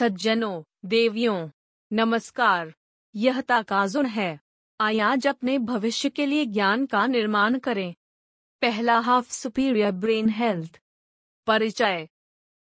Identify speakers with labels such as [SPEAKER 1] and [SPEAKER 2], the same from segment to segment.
[SPEAKER 1] सज्जनों, देवियों, नमस्कार। यह ताकाजुन है। आज अपने भविष्य के लिए ज्ञान का निर्माण करें। पहला हाफ़ सुपीरियर ब्रेन हेल्थ परिचय।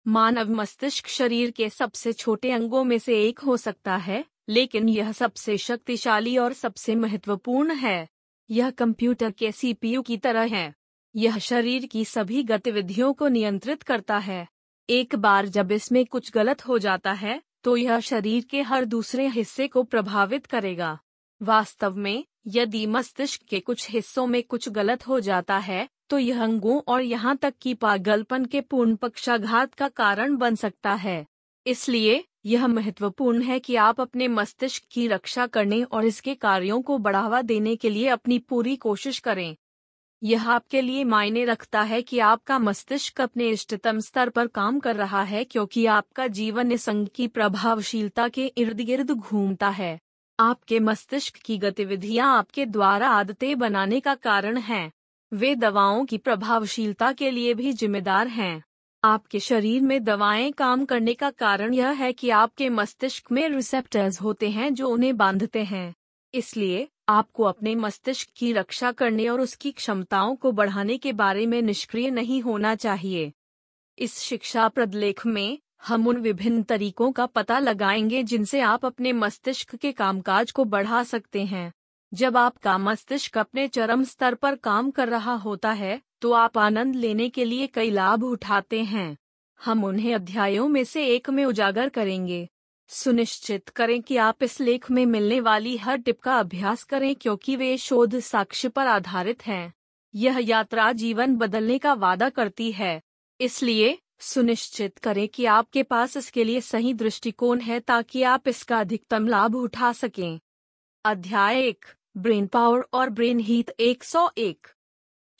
[SPEAKER 1] मानव मस्तिष्क शरीर के सबसे छोटे अंगों में से एक हो सकता है, लेकिन यह सबसे शक्तिशाली और सबसे महत्वपूर्ण है। यह कंप्यूटर के सीपीयू की तरह है। यह शरीर की सभी गतिविधियों को नियंत्रित करता है। एक बार जब इसमें कुछ गलत हो जाता है तो यह शरीर के हर दूसरे हिस्से को प्रभावित करेगा। वास्तव में, यदि मस्तिष्क के कुछ हिस्सों में कुछ गलत हो जाता है तो यह अंगों और यहाँ तक कि पागलपन के पूर्ण पक्षाघात का कारण बन सकता है। इसलिए, यह महत्वपूर्ण है कि आप अपने मस्तिष्क की रक्षा करने और इसके कार्यों को बढ़ावा देने के लिए अपनी पूरी कोशिश करें। यह आपके लिए मायने रखता है कि आपका मस्तिष्क अपने इष्टतम स्तर पर काम कर रहा है क्योंकि आपका जीवन इस अंग की प्रभावशीलता के इर्द गिर्द घूमता है। आपके मस्तिष्क की गतिविधियाँ आपके द्वारा आदतें बनाने का कारण हैं। वे दवाओं की प्रभावशीलता के लिए भी जिम्मेदार हैं। आपके शरीर में दवाएँ काम करने का कारण यह है कि आपके मस्तिष्क में रिसेप्टर्स होते हैं जो उन्हें बांधते हैं। इसलिए आपको अपने मस्तिष्क की रक्षा करने और उसकी क्षमताओं को बढ़ाने के बारे में निष्क्रिय नहीं होना चाहिए। इस शिक्षा प्रदलेख में हम उन विभिन्न तरीकों का पता लगाएँगे जिनसे आप अपने मस्तिष्क के कामकाज को बढ़ा सकते हैं। जब आपका मस्तिष्क अपने चरम स्तर पर काम कर रहा होता है तो आप आनंद लेने के लिए कई लाभ उठाते हैं। हम उन्हें अध्यायों में से एक में उजागर करेंगे। सुनिश्चित करें कि आप इस लेख में मिलने वाली हर टिप का अभ्यास करें क्योंकि वे शोध साक्ष्य पर आधारित हैं। यह यात्रा जीवन बदलने का वादा करती है। इसलिए, सुनिश्चित करें कि आपके पास इसके लिए सही दृष्टिकोण है ताकि आप इसका अधिकतम लाभ उठा सकें। अध्याय एक, ब्रेन पावर और ब्रेन हीट 101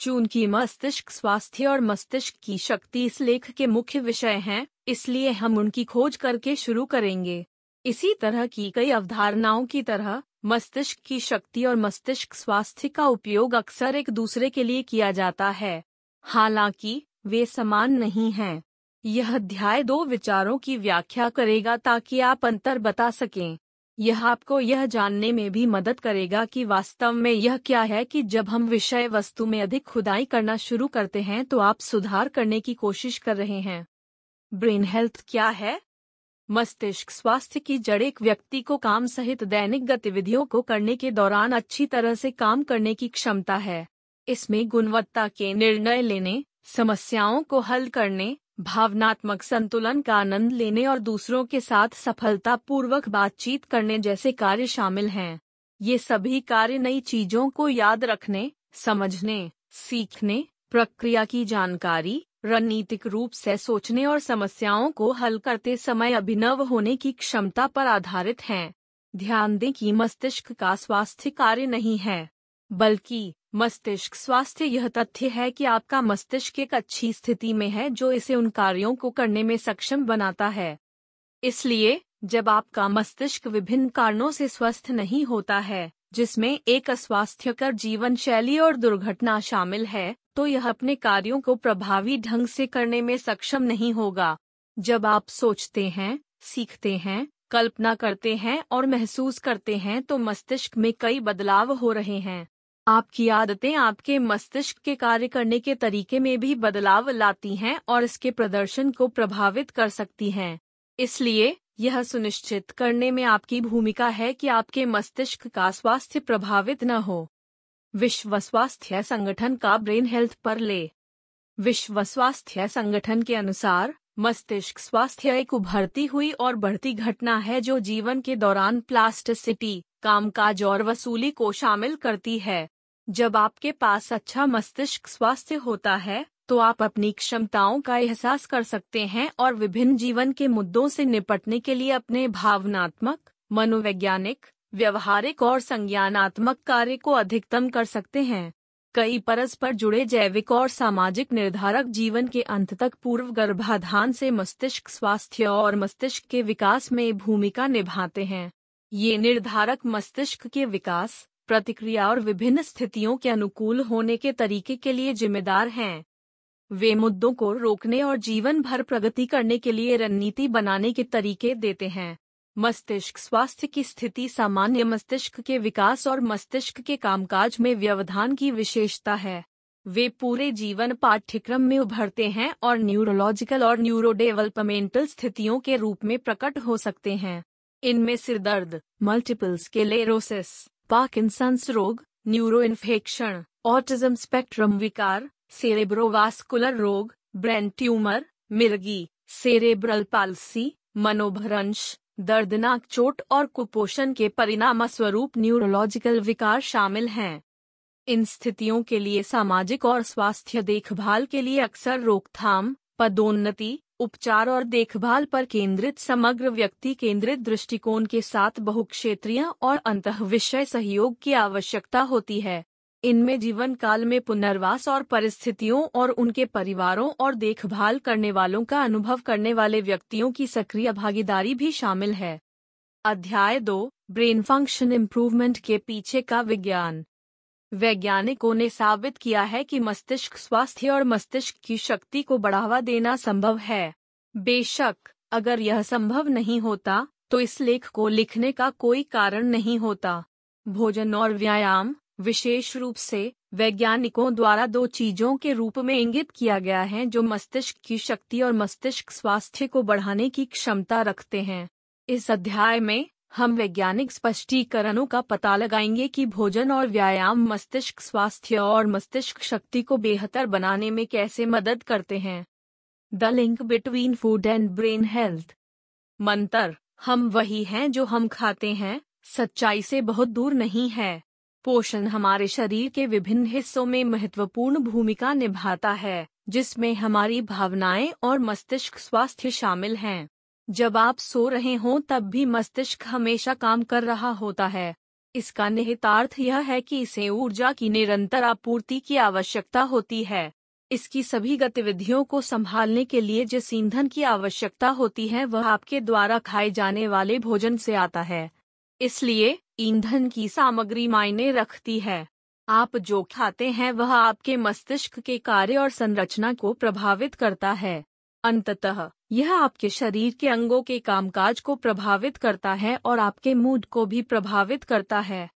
[SPEAKER 1] चूँकि मस्तिष्क स्वास्थ्य और मस्तिष्क की शक्ति इस लेख के मुख्य विषय हैं, इसलिए हम उनकी खोज करके शुरू करेंगे। इसी तरह की कई अवधारणाओं की तरह, मस्तिष्क की शक्ति और मस्तिष्क स्वास्थ्य का उपयोग अक्सर एक दूसरे के लिए किया जाता है। हालाँकि, वे समान नहीं हैं। यह अध्याय दो विचारों की व्याख्या करेगा ताकि आप अंतर बता सकें। यह आपको यह जानने में भी मदद करेगा कि वास्तव में यह क्या है कि जब हम विषय वस्तु में अधिक खुदाई करना शुरू करते हैं तो आप सुधार करने की कोशिश कर रहे हैं। ब्रेन हेल्थ क्या है? मस्तिष्क स्वास्थ्य की जड़ एक व्यक्ति को काम सहित दैनिक गतिविधियों को करने के दौरान अच्छी तरह से काम करने की क्षमता है। इसमें गुणवत्ता के निर्णय लेने, समस्याओं को हल करने भावनात्मक संतुलन का आनंद लेने और दूसरों के साथ सफलतापूर्वक बातचीत करने जैसे कार्य शामिल हैं। ये सभी कार्य नई चीज़ों को याद रखने, समझने, सीखने, प्रक्रिया की जानकारी, रणनीतिक रूप से सोचने और समस्याओं को हल करते समय अभिनव होने की क्षमता पर आधारित हैं। ध्यान दें कि मस्तिष्क का स्वास्थ्य कार्य नहीं है, बल्कि मस्तिष्क स्वास्थ्य यह तथ्य है कि आपका मस्तिष्क एक अच्छी स्थिति में है जो इसे उन कार्यों को करने में सक्षम बनाता है। इसलिए, जब आपका मस्तिष्क विभिन्न कारणों से स्वस्थ नहीं होता है, जिसमें एक अस्वास्थ्यकर जीवन शैली और दुर्घटना शामिल है तो यह अपने कार्यों को प्रभावी ढंग से करने में सक्षम नहीं होगा। जब आप सोचते हैं, सीखते हैं, कल्पना करते हैं और महसूस करते हैं तो मस्तिष्क में कई बदलाव हो रहे हैं। आपकी आदतें आपके मस्तिष्क के कार्य करने के तरीके में भी बदलाव लाती हैं और इसके प्रदर्शन को प्रभावित कर सकती हैं। इसलिए, यह सुनिश्चित करने में आपकी भूमिका है कि आपके मस्तिष्क का स्वास्थ्य प्रभावित न हो। विश्व स्वास्थ्य संगठन का ब्रेन हेल्थ पर ले। विश्व स्वास्थ्य संगठन के अनुसार, मस्तिष्क स्वास्थ्य एक उभरती हुई और बढ़ती घटना है जो जीवन के दौरान प्लास्टिसिटी कामकाज और वसूली को शामिल करती है। जब आपके पास अच्छा मस्तिष्क स्वास्थ्य होता है तो आप अपनी क्षमताओं का एहसास कर सकते हैं और विभिन्न जीवन के मुद्दों से निपटने के लिए अपने भावनात्मक, मनोवैज्ञानिक, व्यवहारिक और संज्ञानात्मक कार्य को अधिकतम कर सकते हैं। कई परस्पर जुड़े जैविक और सामाजिक निर्धारक जीवन के अंत तक पूर्व गर्भाधान से मस्तिष्क स्वास्थ्य और मस्तिष्क के विकास में भूमिका निभाते हैं। ये निर्धारक मस्तिष्क के विकास, प्रतिक्रिया और विभिन्न स्थितियों के अनुकूल होने के तरीके के लिए जिम्मेदार हैं। वे मुद्दों को रोकने और जीवन भर प्रगति करने के लिए रणनीति बनाने के तरीके देते हैं। मस्तिष्क स्वास्थ्य की स्थिति सामान्य मस्तिष्क के विकास और मस्तिष्क के कामकाज में व्यवधान की विशेषता है। वे पूरे जीवन पाठ्यक्रम में उभरते हैं और न्यूरोलॉजिकल और न्यूरोडेवलपमेंटल स्थितियों के रूप में प्रकट हो सकते हैं। इनमें सिरदर्द मल्टीपल स्केलेरोसिस पार्किंसंस रोग न्यूरो इन्फेक्शन ऑटिज्म स्पेक्ट्रम विकार सेरेब्रोवास्कुलर रोग ब्रेन ट्यूमर मिर्गी सेरेब्रल पालसी मनोभ्रंश, दर्दनाक चोट और कुपोषण के परिणाम स्वरूप न्यूरोलॉजिकल विकार शामिल हैं। इन स्थितियों के लिए सामाजिक और स्वास्थ्य देखभाल के लिए अक्सर रोकथाम, पदोन्नति उपचार और देखभाल पर केंद्रित, समग्र व्यक्ति केंद्रित दृष्टिकोण के साथ बहुक्षेत्रीय और अंत विषय सहयोग की आवश्यकता होती है। इनमें जीवन काल में पुनर्वास और परिस्थितियों और उनके परिवारों और देखभाल करने वालों का अनुभव करने वाले व्यक्तियों की सक्रिय भागीदारी भी शामिल है। अध्याय दो, ब्रेन फ़ंक्शन इम्प्रूवमेंट के पीछे का विज्ञान। वैज्ञानिकों ने साबित किया है कि मस्तिष्क स्वास्थ्य और मस्तिष्क की शक्ति को बढ़ावा देना संभव है। बेशक, अगर यह संभव नहीं होता तो इस लेख को लिखने का कोई कारण नहीं होता। भोजन और व्यायाम, विशेष रूप से, वैज्ञानिकों द्वारा दो चीज़ों के रूप में इंगित किया गया है जो मस्तिष्क की शक्ति और मस्तिष्क स्वास्थ्य को बढ़ाने की क्षमता रखते हैं। इस अध्याय में हम वैज्ञानिक स्पष्टीकरणों का पता लगाएँगे कि भोजन और व्यायाम मस्तिष्क स्वास्थ्य और मस्तिष्क शक्ति को बेहतर बनाने में कैसे मदद करते हैं। The link between food and brain health मंत्र, हम वही हैं जो हम खाते हैं, सच्चाई से बहुत दूर नहीं है। पोषण हमारे शरीर के विभिन्न हिस्सों में महत्वपूर्ण भूमिका निभाता है, जिसमें हमारी भावनाएँ और मस्तिष्क स्वास्थ्य शामिल हैं। जब आप सो रहे हों तब भी मस्तिष्क हमेशा काम कर रहा होता है। इसका निहितार्थ यह है कि इसे ऊर्जा की निरंतर आपूर्ति की आवश्यकता होती है। इसकी सभी गतिविधियों को संभालने के लिए जिस ईंधन की आवश्यकता होती है वह आपके द्वारा खाए जाने वाले भोजन से आता है। इसलिए, ईंधन की सामग्री मायने रखती है। आप जो खाते हैं वह आपके मस्तिष्क के कार्य और संरचना को प्रभावित करता है। अंततः, यह आपके शरीर के अंगों के कामकाज को प्रभावित करता है और आपके मूड को भी प्रभावित करता है।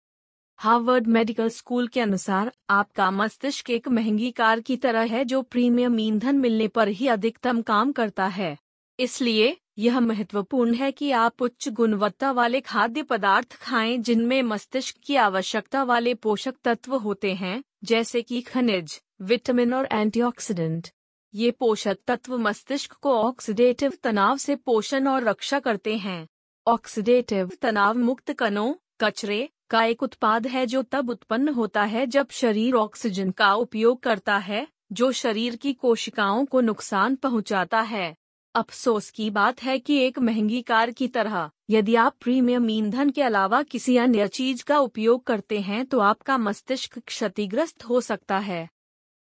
[SPEAKER 1] हार्वर्ड मेडिकल स्कूल के अनुसार, आपका मस्तिष्क एक महँगी कार की तरह है जो प्रीमियम ईंधन मिलने पर ही अधिकतम काम करता है। इसलिए, यह महत्वपूर्ण है कि आप उच्च गुणवत्ता वाले खाद्य पदार्थ खाएँ जिनमें मस्तिष्क की आवश्यकता वाले पोषक तत्व होते हैं, जैसे कि खनिज, विटामिन और एंटीऑक्सीडेंट। ये पोषक तत्व मस्तिष्क को ऑक्सीडेटिव तनाव से पोषण और रक्षा करते हैं। ऑक्सीडेटिव तनाव मुक्त कणों, कचरे, का एक उत्पाद है जो तब उत्पन्न होता है जब शरीर ऑक्सीजन का उपयोग करता है, जो शरीर की कोशिकाओं को नुकसान पहुंचाता है। अफसोस की बात है कि एक महँगी कार की तरह, यदि आप प्रीमियम ईंधन के अलावा किसी अन्य चीज़ का उपयोग करते हैं तो आपका मस्तिष्क क्षतिग्रस्त हो सकता है।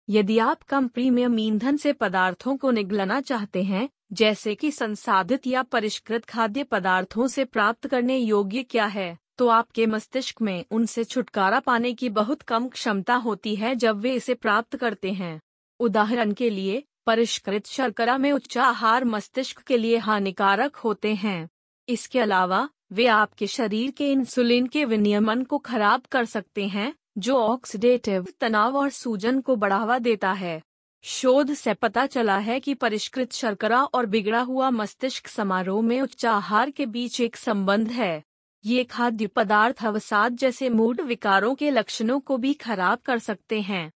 [SPEAKER 1] यदि आप कम प्रीमियम ईंधन से पदार्थों को निगलना चाहते हैं, जैसे कि संसाधित या परिष्कृत खाद्य पदार्थों से प्राप्त करने योग्य क्या है तो आपके मस्तिष्क में उनसे छुटकारा पाने की बहुत कम क्षमता होती है जब वे इसे प्राप्त करते हैं। उदाहरण के लिए, परिष्कृत शर्करा में उच्च आहार मस्तिष्क के लिए हानिकारक होते हैं। इसके अलावा, वे आपके शरीर के इंसुलिन के विनियमन को खराब कर सकते हैं जो ऑक्सीडेटिव तनाव और सूजन को बढ़ावा देता है। शोध से पता चला है कि परिष्कृत शर्करा और बिगड़ा हुआ मस्तिष्क समारोह में उच्च आहार के बीच एक संबंध है। ये खाद्य पदार्थ अवसाद जैसे मूड विकारों के लक्षणों को भी खराब कर सकते हैं।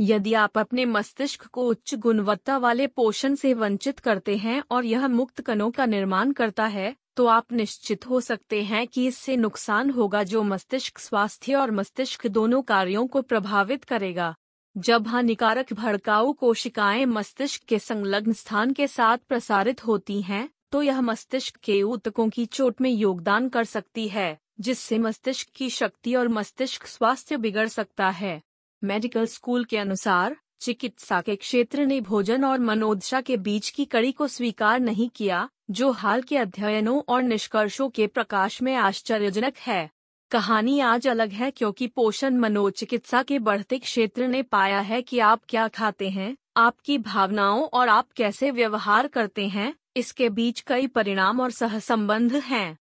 [SPEAKER 1] यदि आप अपने मस्तिष्क को उच्च गुणवत्ता वाले पोषण से वंचित करते हैं और यह मुक्त कणों का निर्माण करता है तो आप निश्चित हो सकते हैं कि इससे नुकसान होगा जो मस्तिष्क स्वास्थ्य और मस्तिष्क दोनों कार्यों को प्रभावित करेगा। जब हानिकारक भड़काऊ कोशिकाएँ मस्तिष्क के संलग्न स्थान के साथ प्रसारित होती हैं तो यह मस्तिष्क के ऊतकों की चोट में योगदान कर सकती है, जिससे मस्तिष्क की शक्ति और मस्तिष्क स्वास्थ्य बिगड़ सकता है। मेडिकल स्कूल के अनुसार चिकित्सा के क्षेत्र ने भोजन और मनोदशा के बीच की कड़ी को स्वीकार नहीं किया, जो हाल के अध्ययनों और निष्कर्षों के प्रकाश में आश्चर्यजनक है। कहानी आज अलग है क्योंकि पोषण मनोचिकित्सा के बढ़ते क्षेत्र ने पाया है कि आप क्या खाते हैं, आपकी भावनाओं और आप कैसे व्यवहार करते हैं, इसके बीच कई परिणाम और सहसंबंध हैं।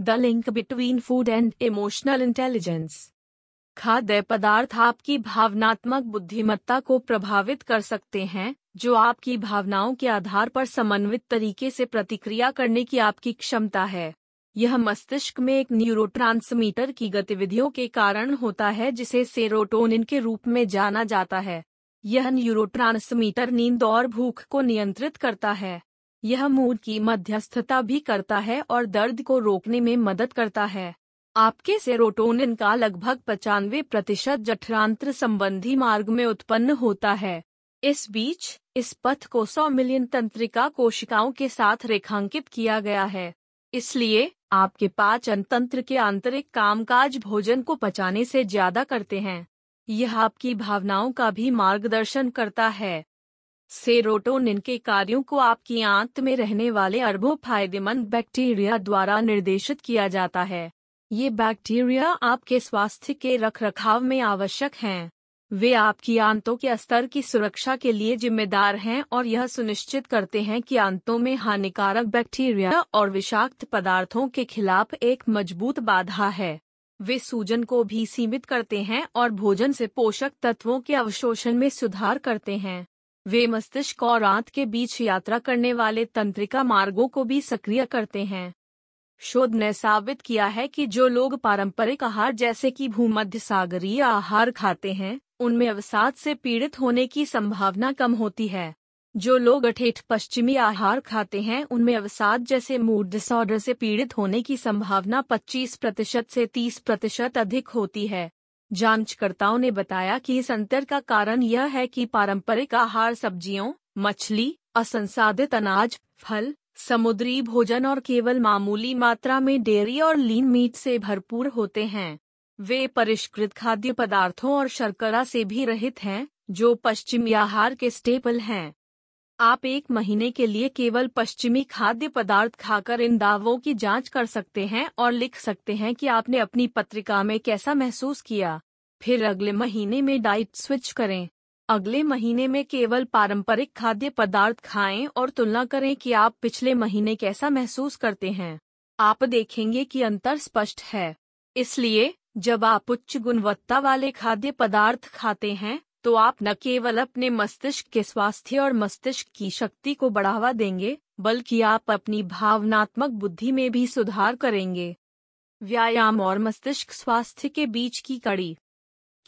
[SPEAKER 1] The link between food and emotional intelligence. खाद्य पदार्थ आपकी भावनात्मक बुद्धिमत्ता को प्रभावित कर सकते हैं, जो आपकी भावनाओं के आधार पर समन्वित तरीके से प्रतिक्रिया करने की आपकी क्षमता है। यह मस्तिष्क में एक न्यूरोट्रांसमीटर की गतिविधियों के कारण होता है जिसे सेरोटोनिन के रूप में जाना जाता है। यह न्यूरोट्रांसमीटर नींद और भूख को नियंत्रित करता है। यह मूड की मध्यस्थता भी करता है और दर्द को रोकने में मदद करता है। आपके सेरोटोनिन का लगभग पचानवे प्रतिशत जठरांत्र संबंधी मार्ग में उत्पन्न होता है। इस बीच, इस पथ को सौ मिलियन तंत्रिका कोशिकाओं के साथ रेखांकित किया गया है। इसलिए, आपके पाचन तंत्र के आंतरिक कामकाज भोजन को पचाने से ज़्यादा करते हैं। यह आपकी भावनाओं का भी मार्गदर्शन करता है। सेरोटोनिन के कार्यों को आपकी आंत में रहने वाले अरबों फ़ायदेमंद बैक्टीरिया द्वारा निर्देशित किया जाता है। ये बैक्टीरिया आपके स्वास्थ्य के रखरखाव में आवश्यक हैं। वे आपकी आंतों के स्तर की सुरक्षा के लिए जिम्मेदार हैं और यह सुनिश्चित करते हैं कि आंतों में हानिकारक बैक्टीरिया और विषाक्त पदार्थों के खिलाफ एक मज़बूत बाधा है। वे सूजन को भी सीमित करते हैं और भोजन से पोषक तत्वों के अवशोषण में सुधार करते हैं। वे मस्तिष्क और आंत के बीच यात्रा करने वाले तंत्रिका मार्गों को भी सक्रिय करते हैं। शोध ने साबित किया है कि जो लोग पारंपरिक आहार जैसे कि भूमध्य सागरीय आहार खाते हैं, उनमें अवसाद से पीड़ित होने की संभावना कम होती है। जो लोग अठेठ पश्चिमी आहार खाते हैं, उनमें अवसाद जैसे मूड डिसऑर्डर से पीड़ित होने की संभावना 25 प्रतिशत से 30 प्रतिशत अधिक होती है। जांचकर्ताओं ने बताया कि इस अंतर का कारण यह है कि पारंपरिक आहार सब्जियों, मछली, असंसाधित अनाज, फल समुद्री भोजन और केवल मामूली मात्रा में डेयरी और लीन मीट से भरपूर होते हैं। वे परिष्कृत खाद्य पदार्थों और शर्करा से भी रहित हैं, जो पश्चिमी आहार के स्टेपल हैं। आप एक महीने के लिए केवल पश्चिमी खाद्य पदार्थ खाकर इन दावों की जाँच कर सकते हैं और लिख सकते हैं कि आपने अपनी पत्रिका में कैसा महसूस किया। फिर अगले महीने में डाइट स्विच करें। अगले महीने में केवल पारंपरिक खाद्य पदार्थ खाएँ और तुलना करें कि आप पिछले महीने कैसा महसूस करते हैं। आप देखेंगे कि अंतर स्पष्ट है। इसलिए, जब आप उच्च गुणवत्ता वाले खाद्य पदार्थ खाते हैं तो आप न केवल अपने मस्तिष्क के स्वास्थ्य और मस्तिष्क की शक्ति को बढ़ावा देंगे, बल्कि आप अपनी भावनात्मक बुद्धि में भी सुधार करेंगे। व्यायाम और मस्तिष्क स्वास्थ्य के बीच की कड़ी।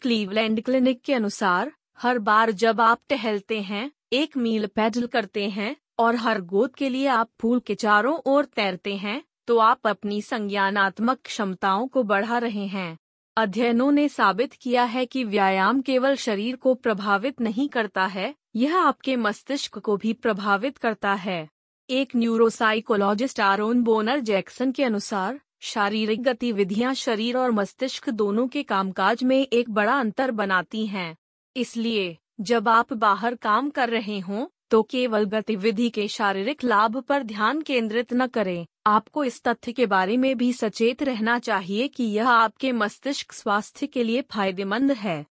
[SPEAKER 1] क्लीवलैंड क्लिनिक के अनुसार हर बार जब आप टहलते हैं, एक मील पैडल करते हैं, और हर गोद के लिए आप फूल के चारों ओर तैरते हैं तो आप अपनी संज्ञानात्मक क्षमताओं को बढ़ा रहे हैं। अध्ययनों ने साबित किया है कि व्यायाम केवल शरीर को प्रभावित नहीं करता है, यह आपके मस्तिष्क को भी प्रभावित करता है। एक न्यूरोसाइकोलॉजिस्ट आरोन बोनर जैक्सन के अनुसार, शारीरिक गतिविधियाँ शरीर और मस्तिष्क दोनों के कामकाज में एक बड़ा अंतर बनाती हैं। इसलिए, जब आप बाहर काम कर रहे हों तो केवल गतिविधि के शारीरिक लाभ पर ध्यान केंद्रित न करें। आपको इस तथ्य के बारे में भी सचेत रहना चाहिए कि यह आपके मस्तिष्क स्वास्थ्य के लिए फ़ायदेमंद है।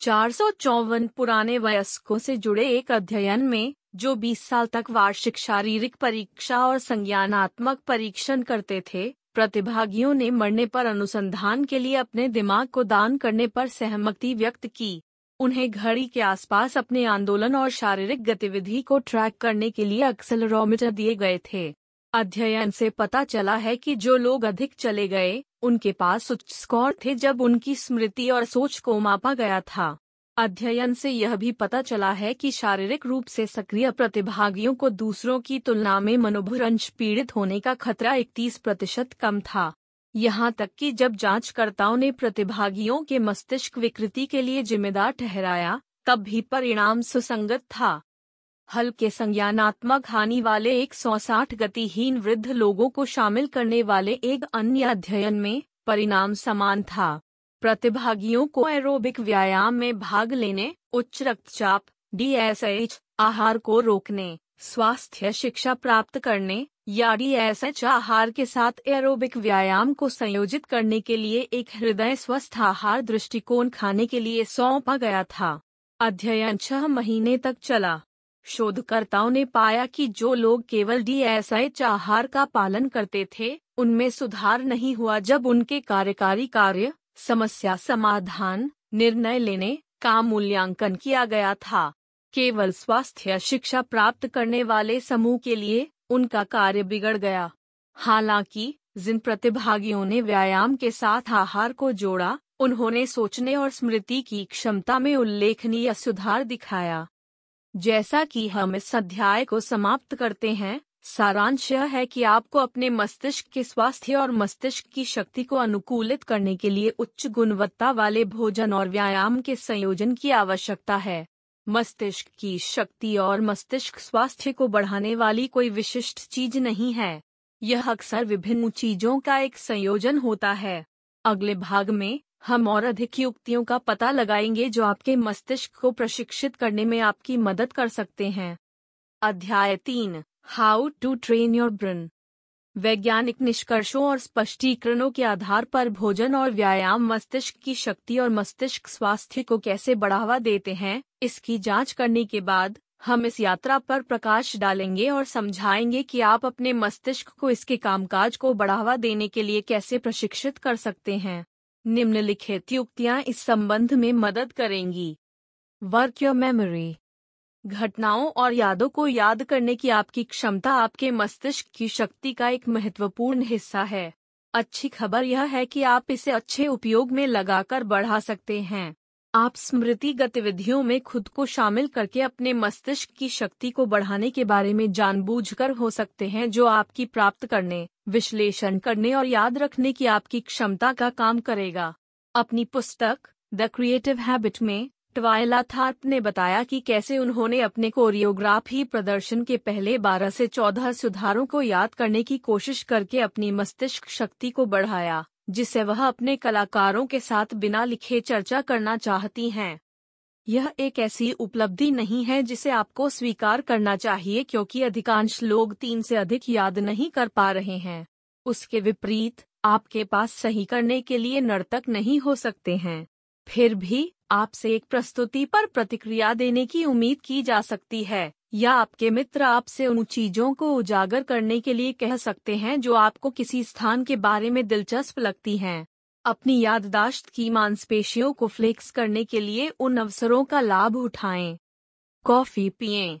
[SPEAKER 1] चार सौ चौवन पुराने वयस्कों से जुड़े एक अध्ययन में, जो 20 साल तक वार्षिक शारीरिक परीक्षा और संज्ञानात्मक परीक्षण करते थे, प्रतिभागियों ने मरने पर अनुसंधान के लिए अपने दिमाग को दान करने पर सहमति व्यक्त की। उन्हें घड़ी के आसपास अपने आंदोलन और शारीरिक गतिविधि को ट्रैक करने के लिए एक्सेलरोमीटर दिए गए थे। अध्ययन से पता चला है कि जो लोग अधिक चले गए, उनके पास उच्च स्कोर थे जब उनकी स्मृति और सोच को मापा गया था। अध्ययन से यह भी पता चला है कि शारीरिक रूप से सक्रिय प्रतिभागियों को दूसरों की तुलना में मनोभुरंश पीड़ित होने का खतरा इकतीस प्रतिशत कम था। यहाँ तक कि जब जांचकर्ताओं ने प्रतिभागियों के मस्तिष्क विकृति के लिए जिम्मेदार ठहराया, तब भी परिणाम सुसंगत था। हल्के संज्ञानात्मक हानि वाले 160 गतिहीन वृद्ध लोगों को शामिल करने वाले एक अन्य अध्ययन में, परिणाम समान था। प्रतिभागियों को एरोबिक व्यायाम में भाग लेने, उच्च रक्तचाप डीएसएच आहार को रोकने। स्वास्थ्य शिक्षा प्राप्त करने या डीएसएच आहार के साथ एरोबिक व्यायाम को संयोजित करने के लिए एक हृदय स्वस्थ आहार दृष्टिकोण खाने के लिए सौंपा गया था। अध्ययन छह महीने तक चला। शोधकर्ताओं ने पाया कि जो लोग केवल डीएसएच आहार का पालन करते थे, उनमें सुधार नहीं हुआ जब उनके कार्यकारी कार्य, समस्या समाधान, निर्णय लेने, का मूल्यांकन किया गया था। केवल स्वास्थ्य शिक्षा प्राप्त करने वाले समूह के लिए उनका कार्य बिगड़ गया। हालाँकि, जिन प्रतिभागियों ने व्यायाम के साथ आहार को जोड़ा, उन्होंने सोचने और स्मृति की क्षमता में उल्लेखनीय सुधार दिखाया। जैसा कि हम इस अध्याय को समाप्त करते हैं, सारांश यह है कि आपको अपने मस्तिष्क के स्वास्थ्य और मस्तिष्क की शक्ति को अनुकूलित करने के लिए उच्च गुणवत्ता वाले भोजन और व्यायाम के संयोजन की आवश्यकता है। मस्तिष्क की शक्ति और मस्तिष्क स्वास्थ्य को बढ़ाने वाली कोई विशिष्ट चीज़ नहीं है। यह अक्सर विभिन्न चीज़ों का एक संयोजन होता है। अगले भाग में हम और अधिक युक्तियों का पता लगाएँगे जो आपके मस्तिष्क को प्रशिक्षित करने में आपकी मदद कर सकते हैं। अध्याय तीन how to train your brain वैज्ञानिक निष्कर्षों और स्पष्टीकरणों के आधार पर भोजन और व्यायाम मस्तिष्क की शक्ति और मस्तिष्क स्वास्थ्य को कैसे बढ़ावा देते हैं, इसकी जाँच करने के बाद, हम इस यात्रा पर प्रकाश डालेंगे और समझाएँगे कि आप अपने मस्तिष्क को इसके कामकाज को बढ़ावा देने के लिए कैसे प्रशिक्षित कर सकते हैं। निम्नलिखित युक्तियाँ इस संबंध में मदद करेंगी। वर्क योर मेमोरी घटनाओं और यादों को याद करने की आपकी क्षमता आपके मस्तिष्क की शक्ति का एक महत्वपूर्ण हिस्सा है। अच्छी खबर यह है कि आप इसे अच्छे उपयोग में लगाकर बढ़ा सकते हैं। आप स्मृति गतिविधियों में खुद को शामिल करके अपने मस्तिष्क की शक्ति को बढ़ाने के बारे में जानबूझकर हो सकते हैं जो आपकी प्राप्त करने, विश्लेषण करने और याद रखने की आपकी क्षमता का काम करेगा। अपनी पुस्तक, द क्रिएटिव हैबिट में ट्वाइला थार्प ने बताया कि कैसे उन्होंने अपने कोरियोग्राफी प्रदर्शन के पहले 12 से 14 सुधारों को याद करने की कोशिश करके अपनी मस्तिष्क शक्ति को बढ़ाया जिसे वह अपने कलाकारों के साथ बिना लिखे चर्चा करना चाहती हैं। यह एक ऐसी उपलब्धि नहीं है जिसे आपको स्वीकार करना चाहिए क्योंकि अधिकांश लोग तीन से अधिक याद नहीं कर पा रहे हैं। उसके विपरीत, आपके पास सही करने के लिए नर्तक नहीं हो सकते हैं। फिर भी आपसे एक प्रस्तुति पर प्रतिक्रिया देने की उम्मीद की जा सकती है, या आपके मित्र आपसे उन चीज़ों को उजागर करने के लिए कह सकते हैं जो आपको किसी स्थान के बारे में दिलचस्प लगती हैं। अपनी याददाश्त की मांसपेशियों को फ्लेक्स करने के लिए उन अवसरों का लाभ उठाएँ। कॉफ़ी पिएँ।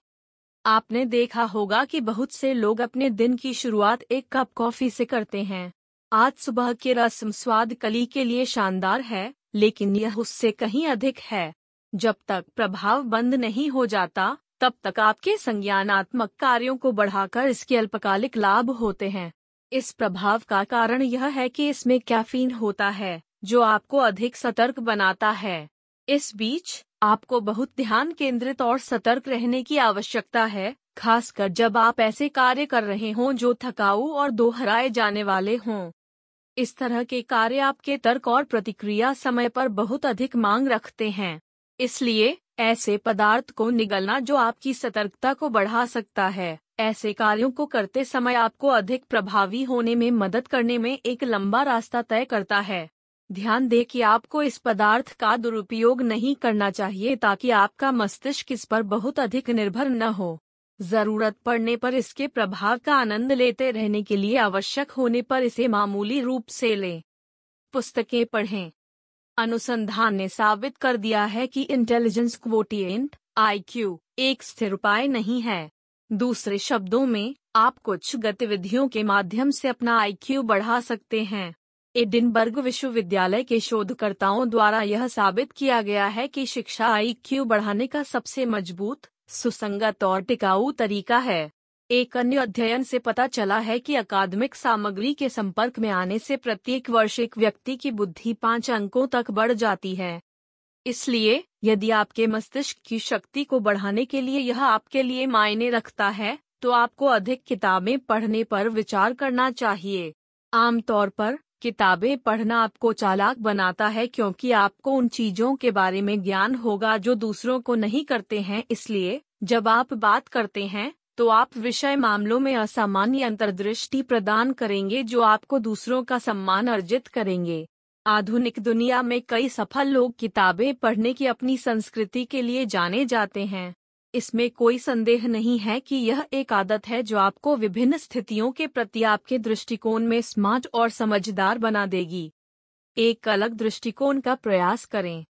[SPEAKER 1] आपने देखा होगा कि बहुत से लोग अपने दिन की शुरुआत एक कप कॉफ़ी से करते हैं आज सुबह के रस्म स्वाद कली के लिए शानदार है लेकिन यह उससे कहीं अधिक है। जब तक प्रभाव बंद नहीं हो जाता, तब तक आपके संज्ञानात्मक कार्यों को बढ़ाकर इसके अल्पकालिक लाभ होते हैं। इस प्रभाव का कारण यह है कि इसमें कैफीन होता है, जो आपको अधिक सतर्क बनाता है। इस बीच, आपको बहुत ध्यान केंद्रित और सतर्क रहने की आवश्यकता है, खासकर जब आप ऐसे कार्य कर रहे हों जो थकाऊ और दोहराए जाने वाले हों। इस तरह के कार्य आपके तर्क और प्रतिक्रिया समय पर बहुत अधिक मांग रखते हैं। इसलिए, ऐसे पदार्थ को निगलना जो आपकी सतर्कता को बढ़ा सकता है, ऐसे कार्यों को करते समय आपको अधिक प्रभावी होने में मदद करने में एक लंबा रास्ता तय करता है। ध्यान दें कि आपको इस पदार्थ का दुरुपयोग नहीं करना चाहिए ताकि आपका मस्तिष्क इस पर बहुत अधिक निर्भर न हो। ज़रूरत पड़ने पर इसके प्रभाव का आनंद लेते रहने के लिए आवश्यक होने पर इसे मामूली रूप से लें। पुस्तकें पढ़ें। अनुसंधान ने साबित कर दिया है कि इंटेलिजेंस क्वोटिएंट आईक्यू एक स्थिर उपाय नहीं है। दूसरे शब्दों में, आप कुछ गतिविधियों के माध्यम से अपना आईक्यू बढ़ा सकते हैं। एडिनबर्ग विश्वविद्यालय के शोधकर्ताओं द्वारा यह साबित किया गया है कि शिक्षा आईक्यू बढ़ाने का सबसे मज़बूत सुसंगत और टिकाऊ तरीका है। एक अन्य अध्ययन से पता चला है कि अकादमिक सामग्री के संपर्क में आने से प्रत्येक वर्ष एक व्यक्ति की बुद्धि पाँच अंकों तक बढ़ जाती है। इसलिए, यदि आपके मस्तिष्क की शक्ति को बढ़ाने के लिए यह आपके लिए मायने रखता है तो आपको अधिक किताबें पढ़ने पर विचार करना चाहिए। आमतौर पर किताबें पढ़ना आपको चालाक बनाता है क्योंकि आपको उन चीज़ों के बारे में ज्ञान होगा जो दूसरों को नहीं करते हैं। इसलिए, जब आप बात करते हैं तो आप विषय मामलों में असामान्य अंतर्दृष्टि प्रदान करेंगे जो आपको दूसरों का सम्मान अर्जित करेंगे। आधुनिक दुनिया में कई सफल लोग किताबें पढ़ने की अपनी संस्कृति के लिए जाने जाते हैं। इसमें कोई संदेह नहीं है कि यह एक आदत है जो आपको विभिन्न स्थितियों के प्रति आपके दृष्टिकोण में स्मार्ट और समझदार बना देगी। एक अलग दृष्टिकोण का प्रयास करें।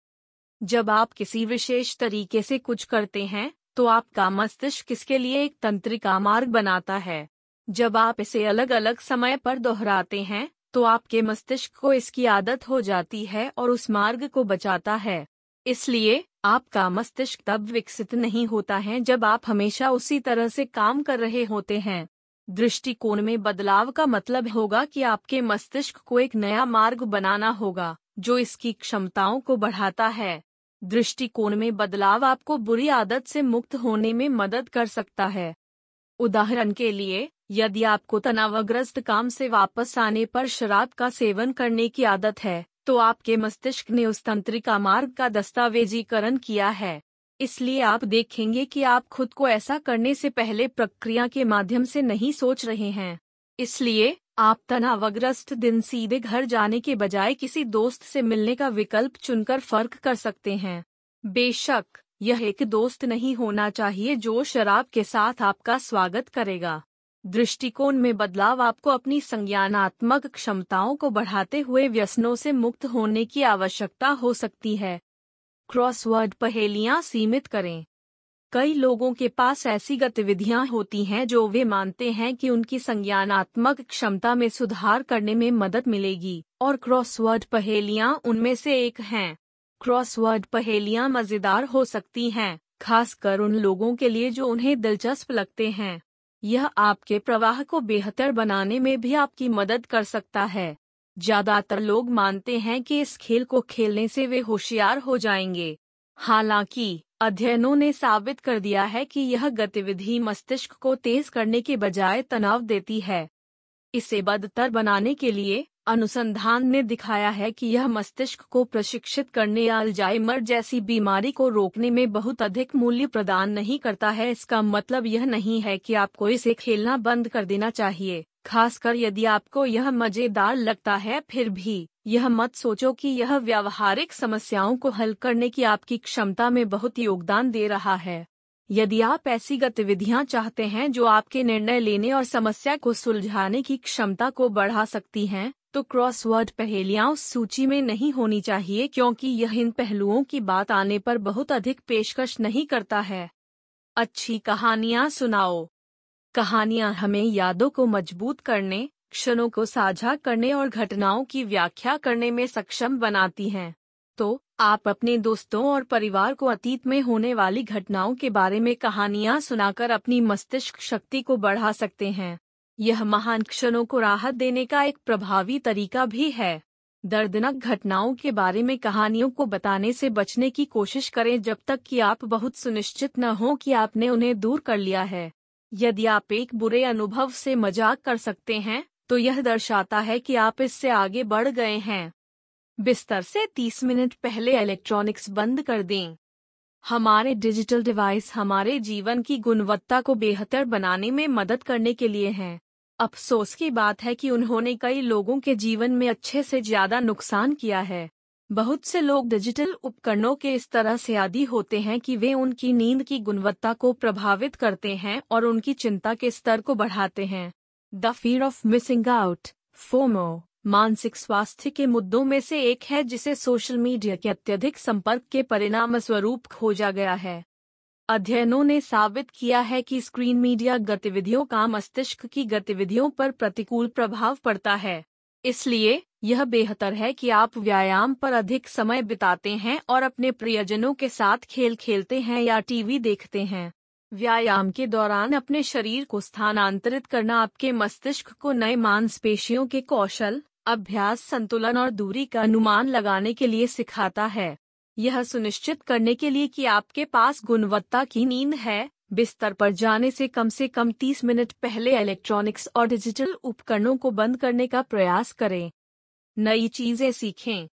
[SPEAKER 1] जब आप किसी विशेष तरीके से कुछ करते हैं तो आपका मस्तिष्क इसके लिए एक तंत्रिका मार्ग बनाता है। जब आप इसे अलग अलग समय पर दोहराते हैं तो आपके मस्तिष्क को इसकी आदत हो जाती है और उस मार्ग को बचाता है। इसलिए आपका मस्तिष्क तब विकसित नहीं होता है जब आप हमेशा उसी तरह से काम कर रहे होते हैं। दृष्टिकोण में बदलाव का मतलब होगा कि आपके मस्तिष्क को एक नया मार्ग बनाना होगा, जो इसकी क्षमताओं को बढ़ाता है। दृष्टिकोण में बदलाव आपको बुरी आदत से मुक्त होने में मदद कर सकता है। उदाहरण के लिए, यदि आपको तनावग्रस्त काम से वापस आने पर शराब का सेवन करने की आदत है तो आपके मस्तिष्क ने उस तंत्रिका मार्ग का दस्तावेजीकरण किया है। इसलिए आप देखेंगे कि आप खुद को ऐसा करने से पहले प्रक्रिया के माध्यम से नहीं सोच रहे हैं। इसलिए, आप तनावग्रस्त दिन सीधे घर जाने के बजाय किसी दोस्त से मिलने का विकल्प चुनकर फ़र्क कर सकते हैं। बेशक, यह एक दोस्त नहीं होना चाहिए जो शराब के साथ आपका स्वागत करेगा। दृष्टिकोण में बदलाव आपको अपनी संज्ञानात्मक क्षमताओं को बढ़ाते हुए व्यसनों से मुक्त होने की आवश्यकता हो सकती है। क्रॉसवर्ड पहेलियाँ सीमित करें। कई लोगों के पास ऐसी गतिविधियाँ होती हैं जो वे मानते हैं कि उनकी संज्ञानात्मक क्षमता में सुधार करने में मदद मिलेगी, और क्रॉसवर्ड पहेलियाँ उनमें से एक हैं। क्रॉसवर्ड पहेलियाँ मज़ेदार हो सकती हैं, खासकर उन लोगों के लिए जो उन्हें दिलचस्प लगते हैं। यह आपके प्रवाह को बेहतर बनाने में भी आपकी मदद कर सकता है। ज़्यादातर लोग मानते हैं कि इस खेल को खेलने से वे होशियार हो जाएँगे। हालाँकि, अध्ययनों ने साबित कर दिया है कि यह गतिविधि मस्तिष्क को तेज करने के बजाय तनाव देती है। इसे बदतर बनाने के लिए अनुसंधान ने दिखाया है कि यह मस्तिष्क को प्रशिक्षित करने या अल्जाइमर जैसी बीमारी को रोकने में बहुत अधिक मूल्य प्रदान नहीं करता है। इसका मतलब यह नहीं है कि आपको इसे खेलना बंद कर देना चाहिए खासकर यदि आपको यह मज़ेदार लगता है फिर भी यह मत सोचो कि यह व्यावहारिक समस्याओं को हल करने की आपकी क्षमता में बहुत योगदान दे रहा है। यदि आप ऐसी गतिविधियाँ चाहते हैं जो आपके निर्णय लेने और समस्या को सुलझाने की क्षमता को बढ़ा सकती हैं, तो क्रॉसवर्ड पहेलियाँ उस सूची में नहीं होनी चाहिए क्योंकि यह इन पहलुओं की बात आने पर बहुत अधिक पेशकश नहीं करता है। अच्छी कहानियाँ सुनाओ। कहानियाँ हमें यादों को मज़बूत करने, क्षणों को साझा करने और घटनाओं की व्याख्या करने में सक्षम बनाती हैं। तो आप अपने दोस्तों और परिवार को अतीत में होने वाली घटनाओं के बारे में कहानियाँ सुनाकर अपनी मस्तिष्क शक्ति को बढ़ा सकते हैं। यह महान क्षणों को राहत देने का एक प्रभावी तरीका भी है। दर्दनाक घटनाओं के बारे में कहानियों को बताने से बचने की कोशिश करें जब तक कि आप बहुत सुनिश्चित न हो कि आपने उन्हें दूर कर लिया है। यदि आप एक बुरे अनुभव से मज़ाक कर सकते हैं तो यह दर्शाता है कि आप इससे आगे बढ़ गए हैं। बिस्तर से 30 मिनट पहले इलेक्ट्रॉनिक्स बंद कर दें। हमारे डिजिटल डिवाइस हमारे जीवन की गुणवत्ता को बेहतर बनाने में मदद करने के लिए हैं। अफसोस की बात है कि उन्होंने कई लोगों के जीवन में अच्छे से ज़्यादा नुकसान किया है। बहुत से लोग डिजिटल उपकरणों के इस तरह से आदि होते हैं कि वे उनकी नींद की गुणवत्ता को प्रभावित करते हैं और उनकी चिंता के स्तर को बढ़ाते हैं। The fear of missing out, FOMO, मानसिक स्वास्थ्य के मुद्दों में से एक है जिसे सोशल मीडिया के अत्यधिक संपर्क के परिणाम स्वरूप खोजा गया है। अध्ययनों ने साबित किया है कि स्क्रीन मीडिया गतिविधियों का मस्तिष्क की गतिविधियों पर प्रतिकूल प्रभाव पड़ता है। इसलिए, यह बेहतर है कि आप व्यायाम पर अधिक समय बिताते हैं और अपने प्रियजनों के साथ खेल खेलते हैं या टीवी देखते हैं। व्यायाम के दौरान अपने शरीर को स्थानांतरित करना आपके मस्तिष्क को नए मांसपेशियों के कौशल, अभ्यास, संतुलन और दूरी का अनुमान लगाने के लिए सिखाता है। यह सुनिश्चित करने के लिए कि आपके पास गुणवत्ता की नींद है। बिस्तर पर जाने से कम से कम 30 मिनट पहले इलेक्ट्रॉनिक्स और डिजिटल उपकरणों को बंद करने का प्रयास करें। नई चीज़ें सीखें।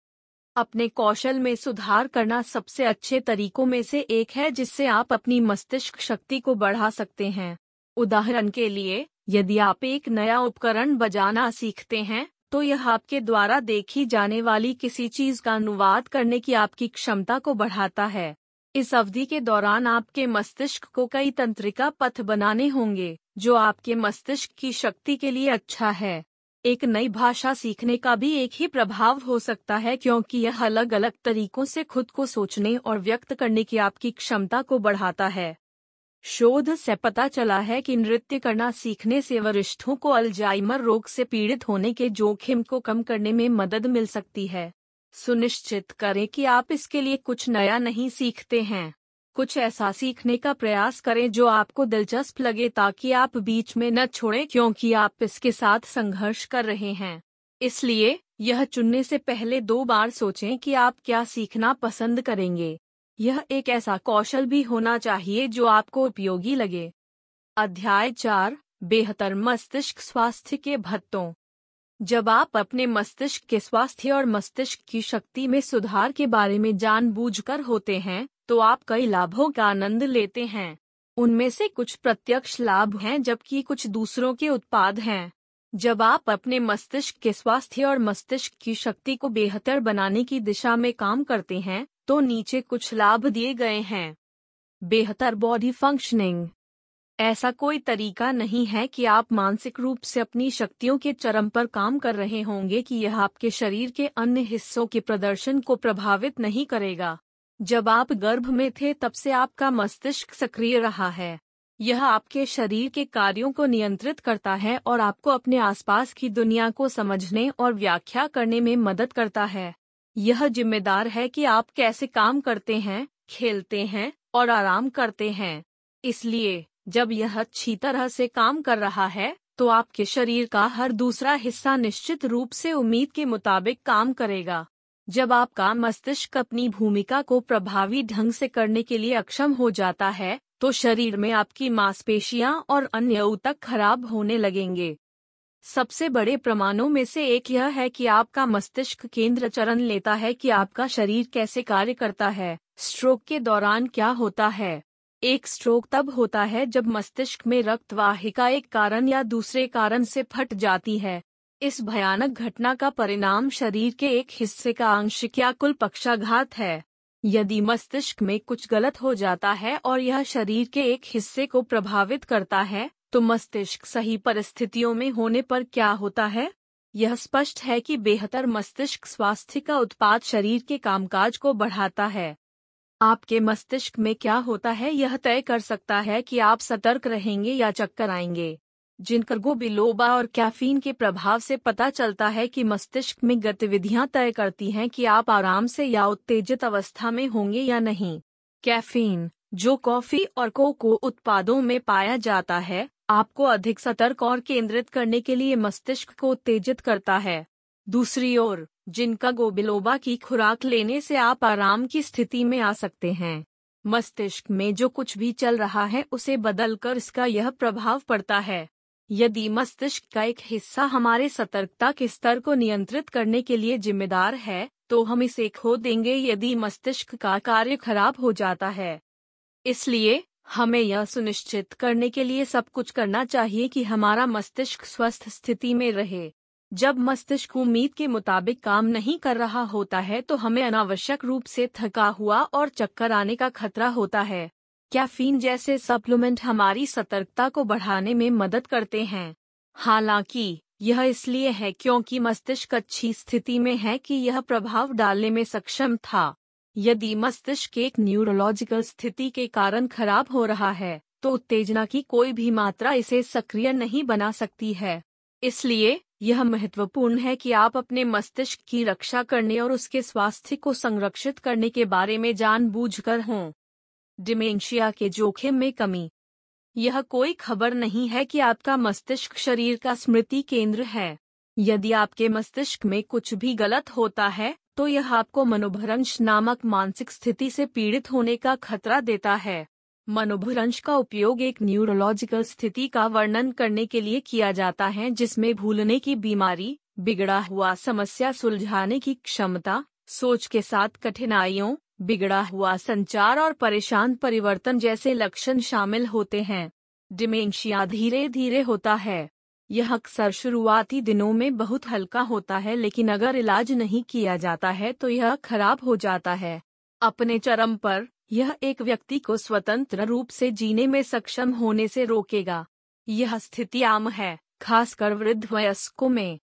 [SPEAKER 1] अपने कौशल में सुधार करना सबसे अच्छे तरीकों में से एक है जिससे आप अपनी मस्तिष्क शक्ति को बढ़ा सकते हैं। उदाहरण के लिए, यदि आप एक नया उपकरण बजाना सीखते हैं तो यह आपके द्वारा देखी जाने वाली किसी चीज़ का अनुवाद करने की आपकी क्षमता को बढ़ाता है। इस अवधि के दौरान आपके मस्तिष्क को कई तंत्रिका पथ बनाने होंगे, जो आपके मस्तिष्क की शक्ति के लिए अच्छा है। एक नई भाषा सीखने का भी एक ही प्रभाव हो सकता है, क्योंकि यह अलग अलग तरीकों से खुद को सोचने और व्यक्त करने की आपकी क्षमता को बढ़ाता है। शोध से पता चला है कि नृत्य करना सीखने से वरिष्ठों को अल्जाइमर रोग से पीड़ित होने के जोखिम को कम करने में मदद मिल सकती है। सुनिश्चित करें कि आप इसके लिए कुछ नया नहीं सीखते हैं। कुछ ऐसा सीखने का प्रयास करें जो आपको दिलचस्प लगे ताकि आप बीच में न छोड़ें क्योंकि आप इसके साथ संघर्ष कर रहे हैं। इसलिए यह चुनने से पहले दो बार सोचें कि आप क्या सीखना पसंद करेंगे। यह एक ऐसा कौशल भी होना चाहिए जो आपको उपयोगी लगे। अध्याय चार, बेहतर मस्तिष्क स्वास्थ्य के भत्तों। जब आप अपने मस्तिष्क के स्वास्थ्य और मस्तिष्क की शक्ति में सुधार के बारे में जानबूझकर होते हैं तो आप कई लाभों का आनंद लेते हैं। उनमें से कुछ प्रत्यक्ष लाभ हैं जबकि कुछ दूसरों के उत्पाद हैं। जब आप अपने मस्तिष्क के स्वास्थ्य और मस्तिष्क की शक्ति को बेहतर बनाने की दिशा में काम करते हैं तो नीचे कुछ लाभ दिए गए हैं। बेहतर बॉडी फंक्शनिंग ऐसा कोई तरीका नहीं है कि आप मानसिक रूप से अपनी शक्तियों के चरम पर काम कर रहे होंगे कि यह आपके शरीर के अन्य हिस्सों के प्रदर्शन को प्रभावित नहीं करेगा। जब आप गर्भ में थे, तब से आपका मस्तिष्क सक्रिय रहा है। यह आपके शरीर के कार्यों को नियंत्रित करता है और आपको अपने आसपास की दुनिया को समझने और व्याख्या करने में मदद करता है। यह जिम्मेदार है कि आप कैसे काम करते हैं, खेलते हैं और आराम करते हैं। इसलिए, जब यह अच्छी तरह से काम कर रहा है तो आपके शरीर का हर दूसरा हिस्सा निश्चित रूप से उम्मीद के मुताबिक काम करेगा। जब आपका मस्तिष्क अपनी भूमिका को प्रभावी ढंग से करने के लिए अक्षम हो जाता है तो शरीर में आपकी मांसपेशियाँ और अन्य ऊतक खराब होने लगेंगे। सबसे बड़े प्रमाणों में से एक यह है कि आपका मस्तिष्क केंद्र चरण लेता है कि आपका शरीर कैसे कार्य करता है। स्ट्रोक के दौरान क्या होता है? एक स्ट्रोक तब होता है जब मस्तिष्क में रक्त वाहिका एक कारण या दूसरे कारण से फट जाती है। इस भयानक घटना का परिणाम शरीर के एक हिस्से का आंशिक या कुल पक्षाघात है। यदि मस्तिष्क में कुछ गलत हो जाता है और यह शरीर के एक हिस्से को प्रभावित करता है तो मस्तिष्क सही परिस्थितियों में होने पर क्या होता है? यह स्पष्ट है कि बेहतर मस्तिष्क स्वास्थ्य का उत्पाद शरीर के कामकाज को बढ़ाता है। आपके मस्तिष्क में क्या होता है यह तय कर सकता है कि आप सतर्क रहेंगे या चक्कर आएँगे। जिनकर बिलोबा और कैफीन के प्रभाव से पता चलता है कि मस्तिष्क में गतिविधियाँ तय करती हैं कि आप आराम से या उत्तेजित अवस्था में होंगे या नहीं। कैफीन, जो कॉफ़ी और कोको उत्पादों में पाया जाता है आपको अधिक सतर्क और केंद्रित करने के लिए मस्तिष्क को उत्तेजित करता है। दूसरी ओर, जिनका गोबिलोबा की खुराक लेने से आप आराम की स्थिति में आ सकते हैं। मस्तिष्क में जो कुछ भी चल रहा है, उसे बदलकर इसका यह प्रभाव पड़ता है। यदि मस्तिष्क का एक हिस्सा हमारे सतर्कता के स्तर को नियंत्रित करने के लिए जिम्मेदार है तो हम इसे खो देंगे यदि मस्तिष्क का कार्य खराब हो जाता है। इसलिए हमें यह सुनिश्चित करने के लिए सब कुछ करना चाहिए कि हमारा मस्तिष्क स्वस्थ स्थिति में रहे। जब मस्तिष्क उम्मीद के मुताबिक काम नहीं कर रहा होता है तो हमें अनावश्यक रूप से थका हुआ और चक्कर आने का खतरा होता है। कैफीन जैसे सप्लीमेंट हमारी सतर्कता को बढ़ाने में मदद करते हैं। हालाँकि, यह इसलिए है क्योंकि मस्तिष्क अच्छी स्थिति में है कि यह प्रभाव डालने में सक्षम था। यदि मस्तिष्क एक न्यूरोलॉजिकल स्थिति के कारण खराब हो रहा है तो उत्तेजना की कोई भी मात्रा इसे सक्रिय नहीं बना सकती है। इसलिए, यह महत्वपूर्ण है कि आप अपने मस्तिष्क की रक्षा करने और उसके स्वास्थ्य को संरक्षित करने के बारे में जानबूझकर हों। डिमेंशिया के जोखिम में कमी। यह कोई खबर नहीं है कि आपका मस्तिष्क शरीर का स्मृति केंद्र है। यदि आपके मस्तिष्क में कुछ भी गलत होता है तो यह आपको मनोभ्रंश नामक मानसिक स्थिति से पीड़ित होने का खतरा देता है। मनोभ्रंश का उपयोग एक न्यूरोलॉजिकल स्थिति का वर्णन करने के लिए किया जाता है, जिसमें भूलने की बीमारी, बिगड़ा हुआ समस्या सुलझाने की क्षमता, सोच के साथ कठिनाइयों, बिगड़ा हुआ संचार और परेशान परिवर्तन जैसे लक्षण शामिल होते हैं। डिमेंशिया धीरे धीरे होता है। यह अक्सर शुरुआती दिनों में बहुत हल्का होता है, लेकिन अगर इलाज नहीं किया जाता है तो यह खराब हो जाता है। अपने चरम पर, यह एक व्यक्ति को स्वतंत्र रूप से जीने में सक्षम होने से रोकेगा। यह स्थिति आम है, खासकर वृद्ध वयस्कों में।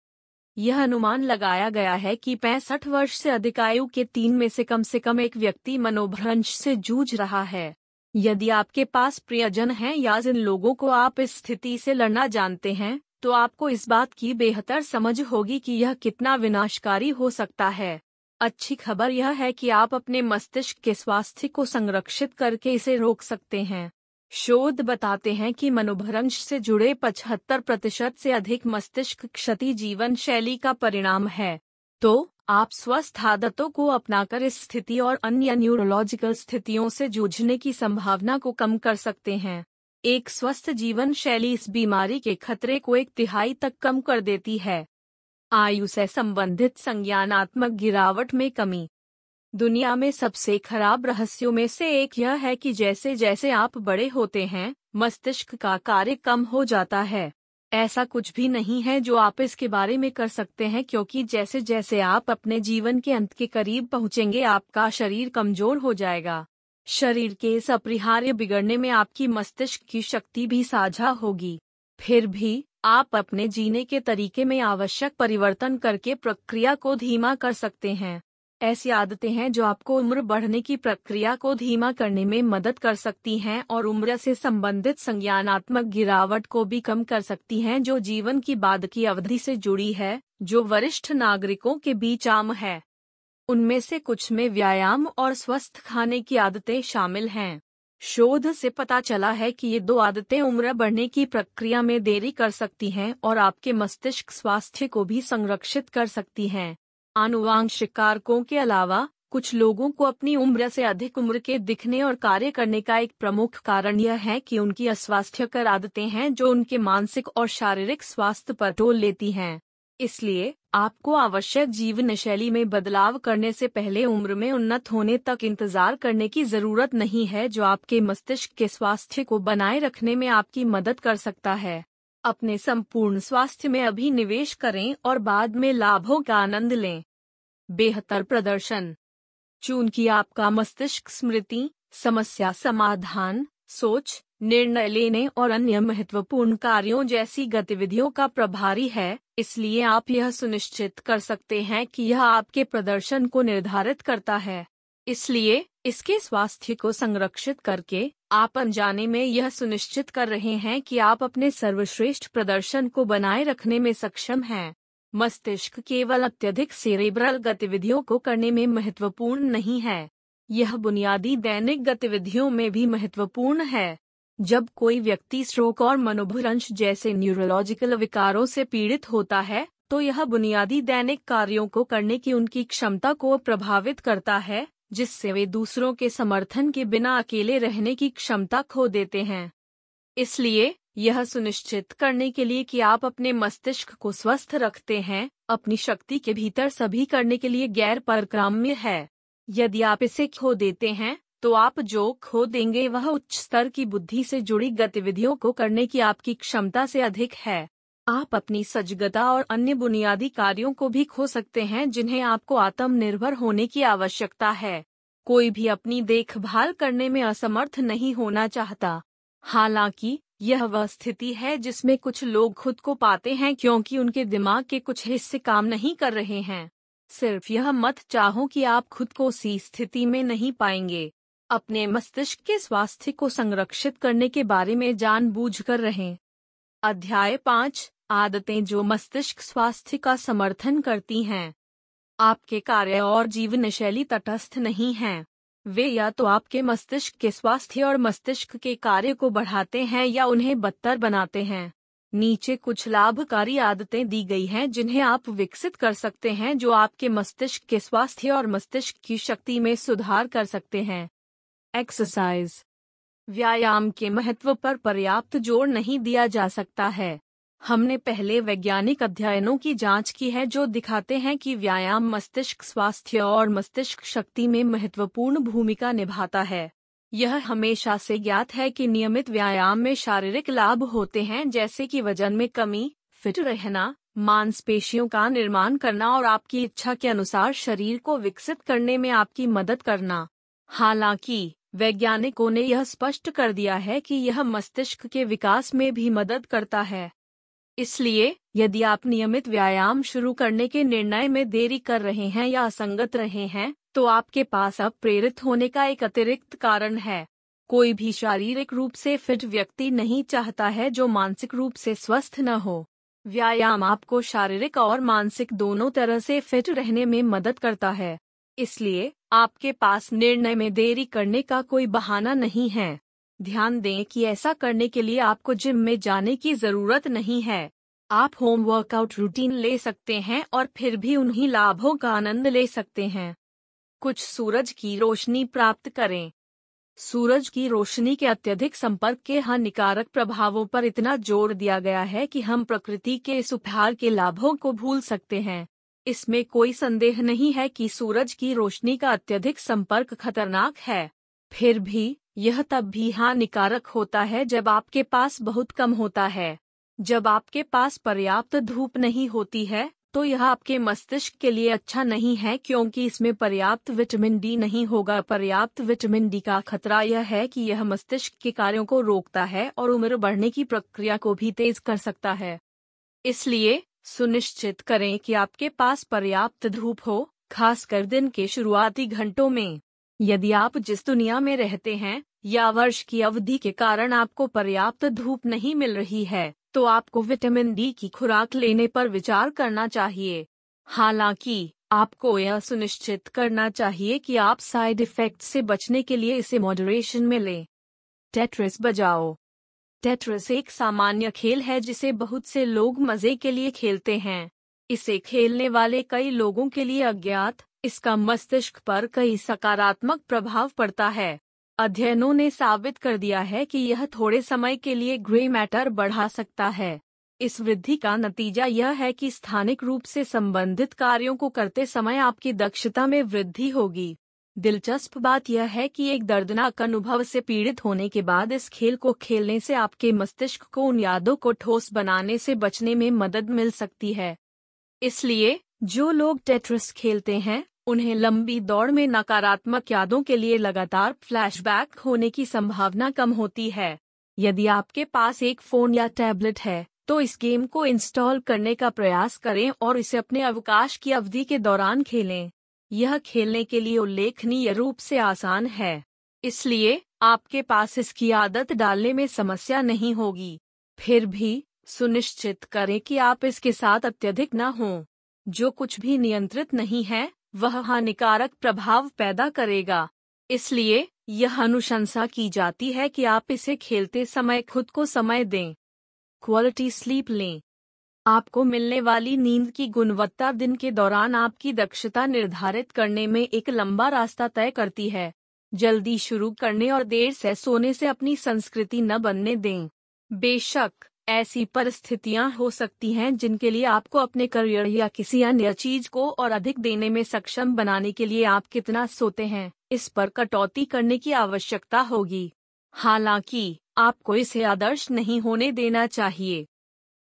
[SPEAKER 1] यह अनुमान लगाया गया है कि पैंसठ वर्ष से अधिक आयु के तीन में से कम से कम एक व्यक्ति मनोभ्रंश से जूझ रहा है। यदि आपके पास प्रियजन हैं या जिन लोगों को आप इस स्थिति से लड़ना जानते हैं तो आपको इस बात की बेहतर समझ होगी कि यह कितना विनाशकारी हो सकता है। अच्छी खबर यह है कि आप अपने मस्तिष्क के स्वास्थ्य को संरक्षित करके इसे रोक सकते हैं। शोध बताते हैं कि मनोभ्रंश से जुड़े 75 प्रतिशत से अधिक मस्तिष्क क्षति जीवन शैली का परिणाम है। तो आप स्वस्थ आदतों को अपनाकर इस स्थिति और अन्य न्यूरोलॉजिकल स्थितियों से जूझने की संभावना को कम कर सकते हैं। एक स्वस्थ जीवन शैली इस बीमारी के खतरे को एक तिहाई तक कम कर देती है। आयु से संबंधित संज्ञानात्मक गिरावट में कमी। दुनिया में सबसे खराब रहस्यों में से एक यह है कि जैसे जैसे आप बड़े होते हैं, मस्तिष्क का कार्य कम हो जाता है। ऐसा कुछ भी नहीं है जो आप इसके बारे में कर सकते हैं क्योंकि जैसे जैसे आप अपने जीवन के अंत के करीब पहुँचेंगे आपका शरीर कमज़ोर हो जाएगा। शरीर के इस अपरिहार्य बिगड़ने में आपकी मस्तिष्क की शक्ति भी साझा होगी। फिर भी, आप अपने जीने के तरीके में आवश्यक परिवर्तन करके प्रक्रिया को धीमा कर सकते हैं। ऐसी आदतें हैं जो आपको उम्र बढ़ने की प्रक्रिया को धीमा करने में मदद कर सकती हैं और उम्र से संबंधित संज्ञानात्मक गिरावट को भी कम कर सकती हैं जो जीवन की बाद की अवधि से जुड़ी है, जो वरिष्ठ नागरिकों के बीच आम है। उनमें से कुछ में व्यायाम और स्वस्थ खाने की आदतें शामिल हैं। शोध से पता चला है कि ये दो आदतें उम्र बढ़ने की प्रक्रिया में देरी कर सकती हैं और आपके मस्तिष्क स्वास्थ्य को भी संरक्षित कर सकती हैं। आनुवांशिक कारकों के अलावा, कुछ लोगों को अपनी उम्र से अधिक उम्र के दिखने और कार्य करने का एक प्रमुख कारण यह है कि उनकी अस्वास्थ्यकर आदतें हैं जो उनके मानसिक और शारीरिक स्वास्थ्य पर टोल लेती हैं। इसलिए आपको आवश्यक जीवन शैली में बदलाव करने से पहले उम्र में उन्नत होने तक इंतज़ार करने की ज़रूरत नहीं है जो आपके मस्तिष्क के स्वास्थ्य को बनाए रखने में आपकी मदद कर सकता है। अपने संपूर्ण स्वास्थ्य में अभी निवेश करें और बाद में लाभों का आनंद लें। बेहतर प्रदर्शन। चूँकि आपका मस्तिष्क स्मृति, समस्या समाधान सोच, निर्णय लेने और अन्य महत्वपूर्ण कार्यों जैसी गतिविधियों का प्रभारी है, इसलिए आप यह सुनिश्चित कर सकते हैं कि यह आपके प्रदर्शन को निर्धारित करता है। इसलिए, इसके स्वास्थ्य को संरक्षित करके, आप अनजाने में यह सुनिश्चित कर रहे हैं कि आप अपने सर्वश्रेष्ठ प्रदर्शन को बनाए रखने में सक्षम हैं। मस्तिष्क केवल अत्यधिक सेरेब्रल गतिविधियों को करने में महत्वपूर्ण नहीं है। यह बुनियादी दैनिक गतिविधियों में भी महत्वपूर्ण है। जब कोई व्यक्ति स्ट्रोक और मनोभ्रंश जैसे न्यूरोलॉजिकल विकारों से पीड़ित होता है तो यह बुनियादी दैनिक कार्यों को करने की उनकी क्षमता को प्रभावित करता है, जिससे वे दूसरों के समर्थन के बिना अकेले रहने की क्षमता खो देते हैं। इसलिए, यह सुनिश्चित करने के लिए कि आप अपने मस्तिष्क को स्वस्थ रखते हैं, अपनी शक्ति के भीतर सभी करने के लिए गैर परक्राम्य है। यदि आप इसे खो देते हैं तो आप जो खो देंगे वह उच्च स्तर की बुद्धि से जुड़ी गतिविधियों को करने की आपकी क्षमता से अधिक है। आप अपनी सजगता और अन्य बुनियादी कार्यों को भी खो सकते हैं जिन्हें आपको आत्मनिर्भर होने की आवश्यकता है। कोई भी अपनी देखभाल करने में असमर्थ नहीं होना चाहता। हालाँकि, यह वह स्थिति है जिसमें कुछ लोग खुद को पाते हैं क्योंकि उनके दिमाग के कुछ हिस्से काम नहीं कर रहे हैं। सिर्फ़ यह मत चाहो कि आप खुद को उसी स्थिति में नहीं पाएँगे। अपने मस्तिष्क के स्वास्थ्य को संरक्षित करने के बारे में जानबूझ कर रहें। अध्याय पाँच, आदतें जो मस्तिष्क स्वास्थ्य का समर्थन करती हैं। आपके कार्य और जीवन शैली तटस्थ नहीं हैं। वे या तो आपके मस्तिष्क के स्वास्थ्य और मस्तिष्क के कार्य को बढ़ाते हैं या उन्हें बदतर बनाते हैं। नीचे कुछ लाभकारी आदतें दी गई हैं जिन्हें आप विकसित कर सकते हैं जो आपके मस्तिष्क के स्वास्थ्य और मस्तिष्क की शक्ति में सुधार कर सकते हैं। एक्सरसाइज। व्यायाम के महत्व पर पर्याप्त ज़ोर नहीं दिया जा सकता है। हमने पहले वैज्ञानिक अध्ययनों की जाँच की है जो दिखाते हैं कि व्यायाम मस्तिष्क स्वास्थ्य और मस्तिष्क शक्ति में महत्वपूर्ण भूमिका निभाता है। यह हमेशा से ज्ञात है कि नियमित व्यायाम में शारीरिक लाभ होते हैं, जैसे कि वज़न में कमी, फिट रहना, मांसपेशियों का निर्माण करना और आपकी इच्छा के अनुसार शरीर को विकसित करने में आपकी मदद करना। हालाँकि, वैज्ञानिकों ने यह स्पष्ट कर दिया है कि यह मस्तिष्क के विकास में भी मदद करता है। इसलिए, यदि आप नियमित व्यायाम शुरू करने के निर्णय में देरी कर रहे हैं या असंगत रहे हैं तो आपके पास अब प्रेरित होने का एक अतिरिक्त कारण है। कोई भी शारीरिक रूप से फिट व्यक्ति नहीं चाहता है जो मानसिक रूप से स्वस्थ न हो। व्यायाम आपको शारीरिक और मानसिक दोनों तरह से फिट रहने में मदद करता है। इसलिए, आपके पास निर्णय में देरी करने का कोई बहाना नहीं है। ध्यान दें कि ऐसा करने के लिए आपको जिम में जाने की ज़रूरत नहीं है। आप होम वर्कआउट रूटीन ले सकते हैं और फिर भी उन्हीं लाभों का आनंद ले सकते हैं। कुछ सूरज की रोशनी प्राप्त करें। सूरज की रोशनी के अत्यधिक संपर्क के हानिकारक प्रभावों पर इतना ज़ोर दिया गया है कि हम प्रकृति के इस उपहार के लाभों को भूल सकते हैं। इसमें कोई संदेह नहीं है कि सूरज की रोशनी का अत्यधिक संपर्क खतरनाक है। फिर भी, यह तब भी हानिकारक होता है जब आपके पास बहुत कम होता है। जब आपके पास पर्याप्त धूप नहीं होती है तो यह आपके मस्तिष्क के लिए अच्छा नहीं है क्योंकि इसमें पर्याप्त विटामिन डी नहीं होगा। पर्याप्त विटामिन डी का खतरा यह है कि यह मस्तिष्क के कार्यों को रोकता है और उम्र बढ़ने की प्रक्रिया को भी तेज कर सकता है। इसलिए, सुनिश्चित करें कि आपके पास पर्याप्त धूप हो, खासकर दिन के शुरुआती घंटों में। यदि आप जिस दुनिया में रहते हैं, या वर्ष की अवधि के कारण आपको पर्याप्त धूप नहीं मिल रही है तो आपको विटामिन डी की खुराक लेने पर विचार करना चाहिए। हालाँकि, आपको यह सुनिश्चित करना चाहिए कि आप साइड इफ़ेक्ट से बचने के लिए इसे मॉडरेशन में लें। टेट्रिस बजाओ। टेट्रिस एक सामान्य खेल है जिसे बहुत से लोग मज़े के लिए खेलते हैं। इसे खेलने वाले कई लोगों के लिए अज्ञात, इसका मस्तिष्क पर कई सकारात्मक प्रभाव पड़ता है। अध्ययनों ने साबित कर दिया है कि यह थोड़े समय के लिए ग्रे मैटर बढ़ा सकता है। इस वृद्धि का नतीजा यह है कि स्थानिक रूप से संबंधित कार्यों को करते समय आपकी दक्षता में वृद्धि होगी। दिलचस्प बात यह है कि एक दर्दनाक अनुभव से पीड़ित होने के बाद इस खेल को खेलने से आपके मस्तिष्क को उन यादों को ठोस बनाने से बचने में मदद मिल सकती है। इसलिए, जो लोग टेट्रिस खेलते हैं उन्हें लंबी दौड़ में नकारात्मक यादों के लिए लगातार फ्लैशबैक होने की संभावना कम होती है। यदि आपके पास एक फ़ोन या टैबलेट है तो इस गेम को इंस्टॉल करने का प्रयास करें और इसे अपने अवकाश की अवधि के दौरान खेलें। यह खेलने के लिए उल्लेखनीय रूप से आसान है। इसलिए, आपके पास इसकी आदत डालने में समस्या नहीं होगी। फिर भी, सुनिश्चित करें कि आप इसके साथ अत्यधिक न हों, जो कुछ भी नियंत्रित नहीं है। वह हानिकारक प्रभाव पैदा करेगा। इसलिए यह अनुशंसा की जाती है कि आप इसे खेलते समय खुद को समय दें। क्वालिटी स्लीप लें। आपको मिलने वाली नींद की गुणवत्ता दिन के दौरान आपकी दक्षता निर्धारित करने में एक लंबा रास्ता तय करती है। जल्दी शुरू करने और देर से सोने से अपनी संस्कृति न बनने दें। बेशक ऐसी परिस्थितियाँ हो सकती हैं जिनके लिए आपको अपने करियर या किसी अन्य चीज़ को और अधिक देने में सक्षम बनाने के लिए आप कितना सोते हैं, इस पर कटौती करने की आवश्यकता होगी। हालाँकि, आपको इसे आदर्श नहीं होने देना चाहिए।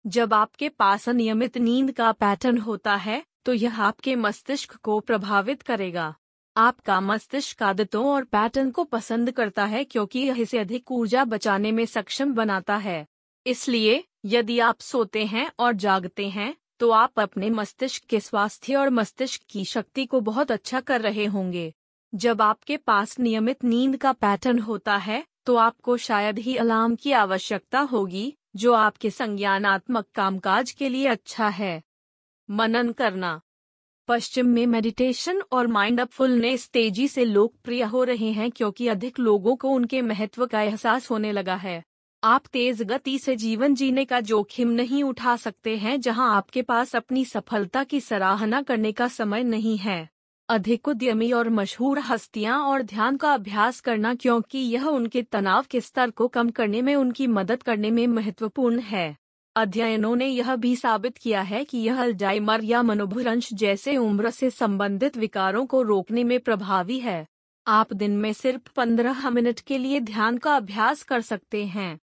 [SPEAKER 1] जब आपके पास अनियमित नींद का पैटर्न होता है तो यह आपके मस्तिष्क को प्रभावित करेगा। आपका मस्तिष्क आदतों और पैटर्न को पसंद करता है क्योंकि यह इसे अधिक ऊर्जा बचाने में सक्षम बनाता है। इसलिए, यदि आप सोते हैं और जागते हैं तो आप अपने मस्तिष्क के स्वास्थ्य और मस्तिष्क की शक्ति को बहुत अच्छा कर रहे होंगे। जब आपके पास नियमित नींद का पैटर्न होता है तो आपको शायद ही अलार्म की आवश्यकता होगी, जो आपके संज्ञानात्मक कामकाज के लिए अच्छा है। मनन करना। पश्चिम में मेडिटेशन और माइंड माइंडफुलनेस तेज़ी से लोकप्रिय हो रहे हैं क्योंकि अधिक लोगों को उनके महत्व का एहसास होने लगा है। आप तेज गति से जीवन जीने का जोखिम नहीं उठा सकते हैं जहाँ आपके पास अपनी सफलता की सराहना करने का समय नहीं है। अधिक उद्यमी और मशहूर हस्तियाँ और ध्यान का अभ्यास करना क्योंकि यह उनके तनाव के स्तर को कम करने में उनकी मदद करने में महत्वपूर्ण है। अध्ययनों ने यह भी साबित किया है कि यह अल्जाइमर या मनोभ्रंश जैसे उम्र से संबंधित विकारों को रोकने में प्रभावी है। आप दिन में सिर्फ़ पंद्रह मिनट के लिए ध्यान का अभ्यास कर सकते हैं।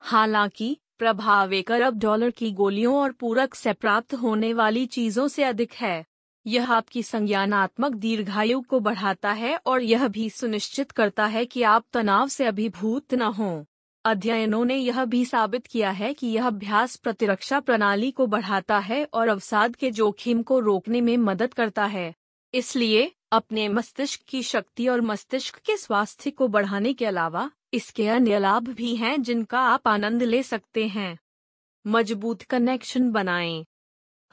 [SPEAKER 1] हालाँकि, प्रभाव एक अरब डॉलर की गोलियों और पूरक से प्राप्त होने वाली चीज़ों से अधिक है। यह आपकी संज्ञानात्मक दीर्घायु को बढ़ाता है और यह भी सुनिश्चित करता है कि आप तनाव से अभिभूत न हों। अध्ययनों ने यह भी साबित किया है कि यह अभ्यास प्रतिरक्षा प्रणाली को बढ़ाता है और अवसाद के जोखिम को रोकने में मदद करता है। इसलिए, अपने मस्तिष्क की शक्ति और मस्तिष्क के स्वास्थ्य को बढ़ाने के अलावा इसके अन्य लाभ भी हैं जिनका आप आनंद ले सकते हैं। मज़बूत कनेक्शन बनाएँ।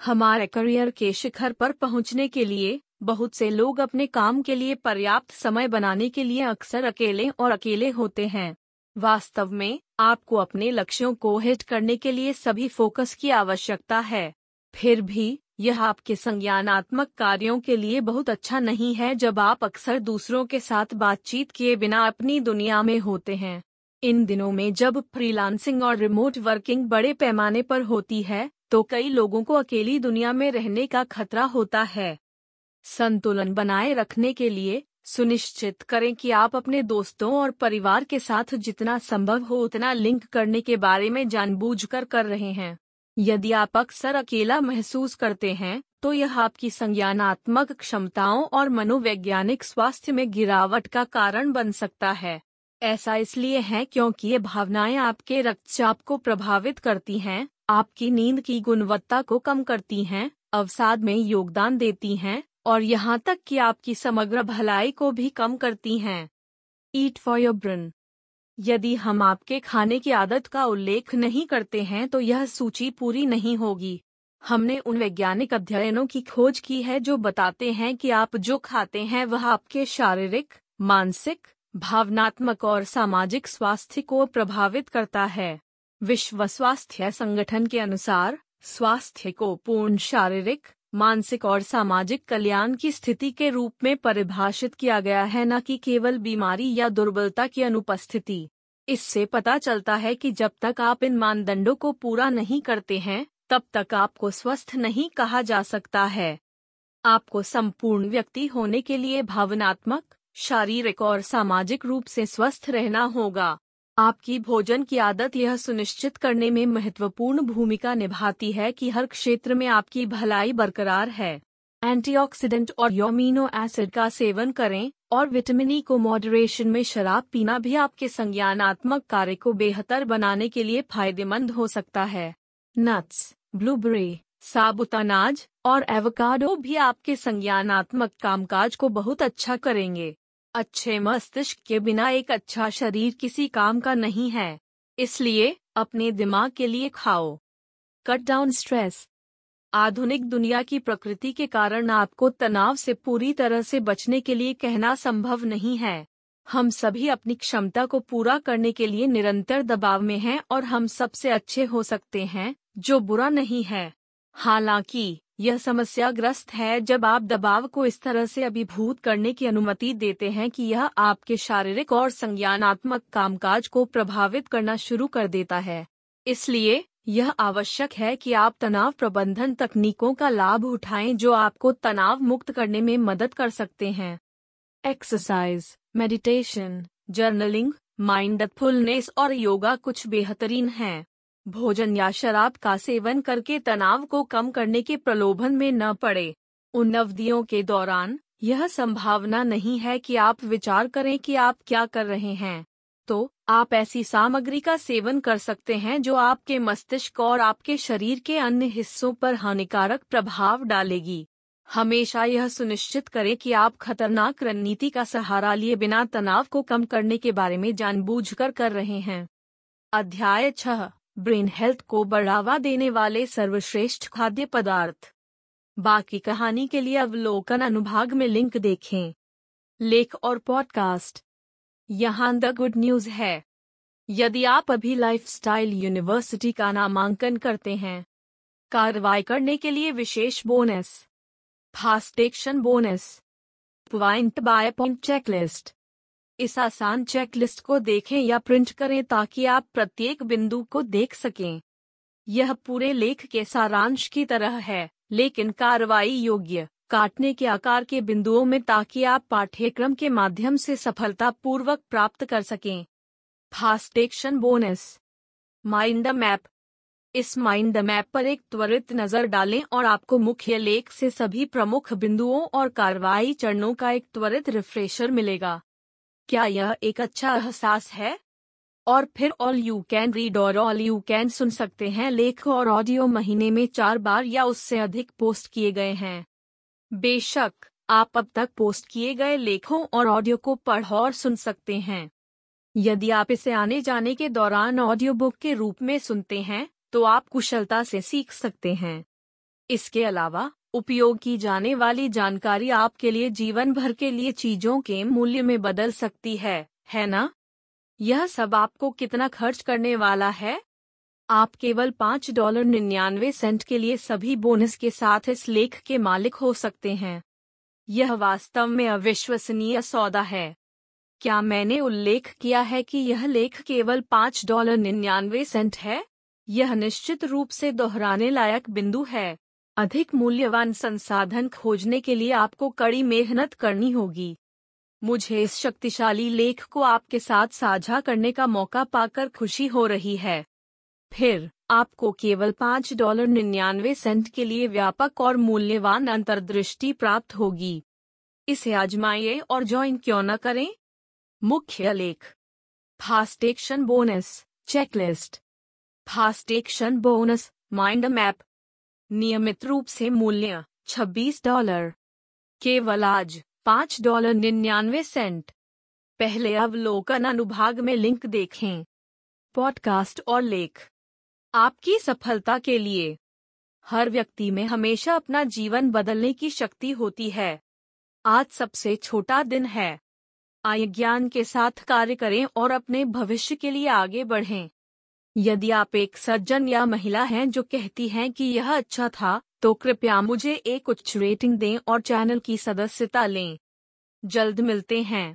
[SPEAKER 1] हमारे करियर के शिखर पर पहुँचने के लिए बहुत से लोग अपने काम के लिए पर्याप्त समय बनाने के लिए अक्सर अकेले और अकेले होते हैं। वास्तव में, आपको अपने लक्ष्यों को हिट करने के लिए सभी फोकस की आवश्यकता है। फिर भी यह आपके संज्ञानात्मक कार्यों के लिए बहुत अच्छा नहीं है जब आप अक्सर दूसरों के साथ बातचीत किए बिना अपनी दुनिया में होते हैं। इन दिनों में जब फ्रीलांसिंग और रिमोट वर्किंग बड़े पैमाने पर होती है तो कई लोगों को अकेली दुनिया में रहने का खतरा होता है। संतुलन बनाए रखने के लिए सुनिश्चित करें कि आप अपने दोस्तों और परिवार के साथ जितना संभव हो उतना लिंक करने के बारे में जानबूझकर कर रहे हैं। यदि आप अक्सर अकेला महसूस करते हैं तो यह आपकी संज्ञानात्मक क्षमताओं और मनोवैज्ञानिक स्वास्थ्य में गिरावट का कारण बन सकता है। ऐसा इसलिए है क्योंकि ये भावनाएँ आपके रक्तचाप को प्रभावित करती हैं, आपकी नींद की गुणवत्ता को कम करती हैं, अवसाद में योगदान देती हैं और यहाँ तक कि आपकी समग्र भलाई को भी कम करती हैं। ईट फॉर योर ब्रेन यदि हम आपके खाने की आदत का उल्लेख नहीं करते हैं तो यह सूची पूरी नहीं होगी। हमने उन वैज्ञानिक अध्ययनों की खोज की है जो बताते हैं कि आप जो खाते हैं वह आपके शारीरिक, मानसिक, भावनात्मक और सामाजिक स्वास्थ्य को प्रभावित करता है। विश्व स्वास्थ्य संगठन के अनुसार, स्वास्थ्य को पूर्ण शारीरिक मानसिक और सामाजिक कल्याण की स्थिति के रूप में परिभाषित किया गया है न कि केवल बीमारी या दुर्बलता की अनुपस्थिति। इससे पता चलता है कि जब तक आप इन मानदंडों को पूरा नहीं करते हैं, तब तक आपको स्वस्थ नहीं कहा जा सकता है। आपको संपूर्ण व्यक्ति होने के लिए भावनात्मक, शारीरिक और सामाजिक रूप से स्वस्थ रहना होगा। आपकी भोजन की आदत यह सुनिश्चित करने में महत्वपूर्ण भूमिका निभाती है कि हर क्षेत्र में आपकी भलाई बरकरार है। एंटीऑक्सीडेंट और योमिनो एसिड का सेवन करें और विटामिन ई को मॉडरेशन में शराब पीना भी आपके संज्ञानात्मक कार्य को बेहतर बनाने के लिए फ़ायदेमंद हो सकता है। नट्स ब्लूबेरी साबुत अनाज और एवोकाडो भी आपके संज्ञानात्मक कामकाज को बहुत अच्छा करेंगे। अच्छे मस्तिष्क के बिना एक अच्छा शरीर किसी काम का नहीं है। इसलिए, अपने दिमाग के लिए खाओ। कट डाउन स्ट्रेस आधुनिक दुनिया की प्रकृति के कारण आपको तनाव से पूरी तरह से बचने के लिए कहना संभव नहीं है। हम सभी अपनी क्षमता को पूरा करने के लिए निरंतर दबाव में हैं और हम सबसे अच्छे हो सकते हैं, जो बुरा नहीं है। हालाँकि यह समस्या ग्रस्त है जब आप दबाव को इस तरह से अभिभूत करने की अनुमति देते हैं कि यह आपके शारीरिक और संज्ञानात्मक कामकाज को प्रभावित करना शुरू कर देता है। इसलिए, यह आवश्यक है कि आप तनाव प्रबंधन तकनीकों का लाभ उठाएँ जो आपको तनाव मुक्त करने में मदद कर सकते हैं। एक्सरसाइज मेडिटेशन जर्नलिंग माइंडफुलनेस और योगा कुछ बेहतरीन हैं। भोजन या शराब का सेवन करके तनाव को कम करने के प्रलोभन में न पड़े। उन अवधियों के दौरान यह संभावना नहीं है कि आप विचार करें कि आप क्या कर रहे हैं। तो आप ऐसी सामग्री का सेवन कर सकते हैं जो आपके मस्तिष्क और आपके शरीर के अन्य हिस्सों पर हानिकारक प्रभाव डालेगी। हमेशा यह सुनिश्चित करें कि आप खतरनाक रणनीति का सहारा लिए बिना तनाव को कम करने के बारे में जानबूझकर कर रहे हैं। अध्याय छह ब्रेन हेल्थ को बढ़ावा देने वाले सर्वश्रेष्ठ खाद्य पदार्थ। बाकी कहानी के लिए अवलोकन अनुभाग में लिंक देखें। लेख और पॉडकास्ट। यहाँ द गुड न्यूज़ है। यदि आप अभी लाइफस्टाइल यूनिवर्सिटी का नामांकन करते हैं, कार्रवाई करने के लिए विशेष bonus. Fast action bonus. Point by point checklist. इस आसान चेकलिस्ट को देखें या प्रिंट करें ताकि आप प्रत्येक बिंदु को देख सकें। यह पूरे लेख के सारांश की तरह है, लेकिन कार्रवाई योग्य, काटने के आकार के बिंदुओं में ताकि आप पाठ्यक्रम के माध्यम से सफलतापूर्वक प्राप्त कर सकें। Fast action bonus. Mind map. इस माइंड मैप पर एक त्वरित नज़र डालें और आपको मुख्य लेख से सभी प्रमुख बिंदुओं और कार्रवाई चरणों का एक त्वरित रिफ्रेशर मिलेगा। क्या यह एक अच्छा एहसास है? और फिर ऑल यू कैन रीड और ऑल यू कैन सुन सकते हैं लेख और ऑडियो महीने में चार बार या उससे अधिक पोस्ट किए गए हैं। बेशक, आप अब तक पोस्ट किए गए लेखों और ऑडियो को पढ़ और सुन सकते हैं। यदि आप इसे आने जाने के दौरान ऑडियो बुक के रूप में सुनते हैं तो आप कुशलता से सीख सकते हैं। इसके अलावा उपयोग की जाने वाली जानकारी आपके लिए जीवन भर के लिए चीज़ों के मूल्य में बदल सकती है है ना? यह सब आपको कितना खर्च करने वाला है? आप केवल पाँच डॉलर निन्यानवे सेंट के लिए सभी बोनस के साथ इस लेख के मालिक हो सकते हैं। यह वास्तव में अविश्वसनीय सौदा है। क्या मैंने उल्लेख किया है कि यह लेख केवल पाँच डॉलर निन्यानवे सेंट है? यह निश्चित रूप से दोहराने लायक बिंदु है। अधिक मूल्यवान संसाधन खोजने के लिए आपको कड़ी मेहनत करनी होगी। मुझे इस शक्तिशाली लेख को आपके साथ साझा करने का मौका पाकर खुशी हो रही है। फिर, आपको केवल पाँच डॉलर निन्यानवे सेंट के लिए व्यापक और मूल्यवान अंतर्दृष्टि प्राप्त होगी। इसे आजमाइए और ज्वाइन क्यों न करें? मुख्य लेख। Fast action bonus, checklist. Fast action bonus, mind map. नियमित रूप से मूल्य 26 डॉलर। केवल आज, पाँच डॉलर निन्यानवे सेंट। पहले अवलोकन अनुभाग में लिंक देखें। पॉडकास्ट और लेख। आपकी सफलता के लिए। हर व्यक्ति में हमेशा अपना जीवन बदलने की शक्ति होती है। आज सबसे छोटा दिन है। आय ज्ञान के साथ कार्य करें और अपने भविष्य के लिए आगे बढ़ें। यदि आप एक सज्जन या महिला हैं जो कहती हैं कि यह अच्छा था तो कृपया मुझे एक उच्च रेटिंग दें और चैनल की सदस्यता लें। जल्द मिलते हैं।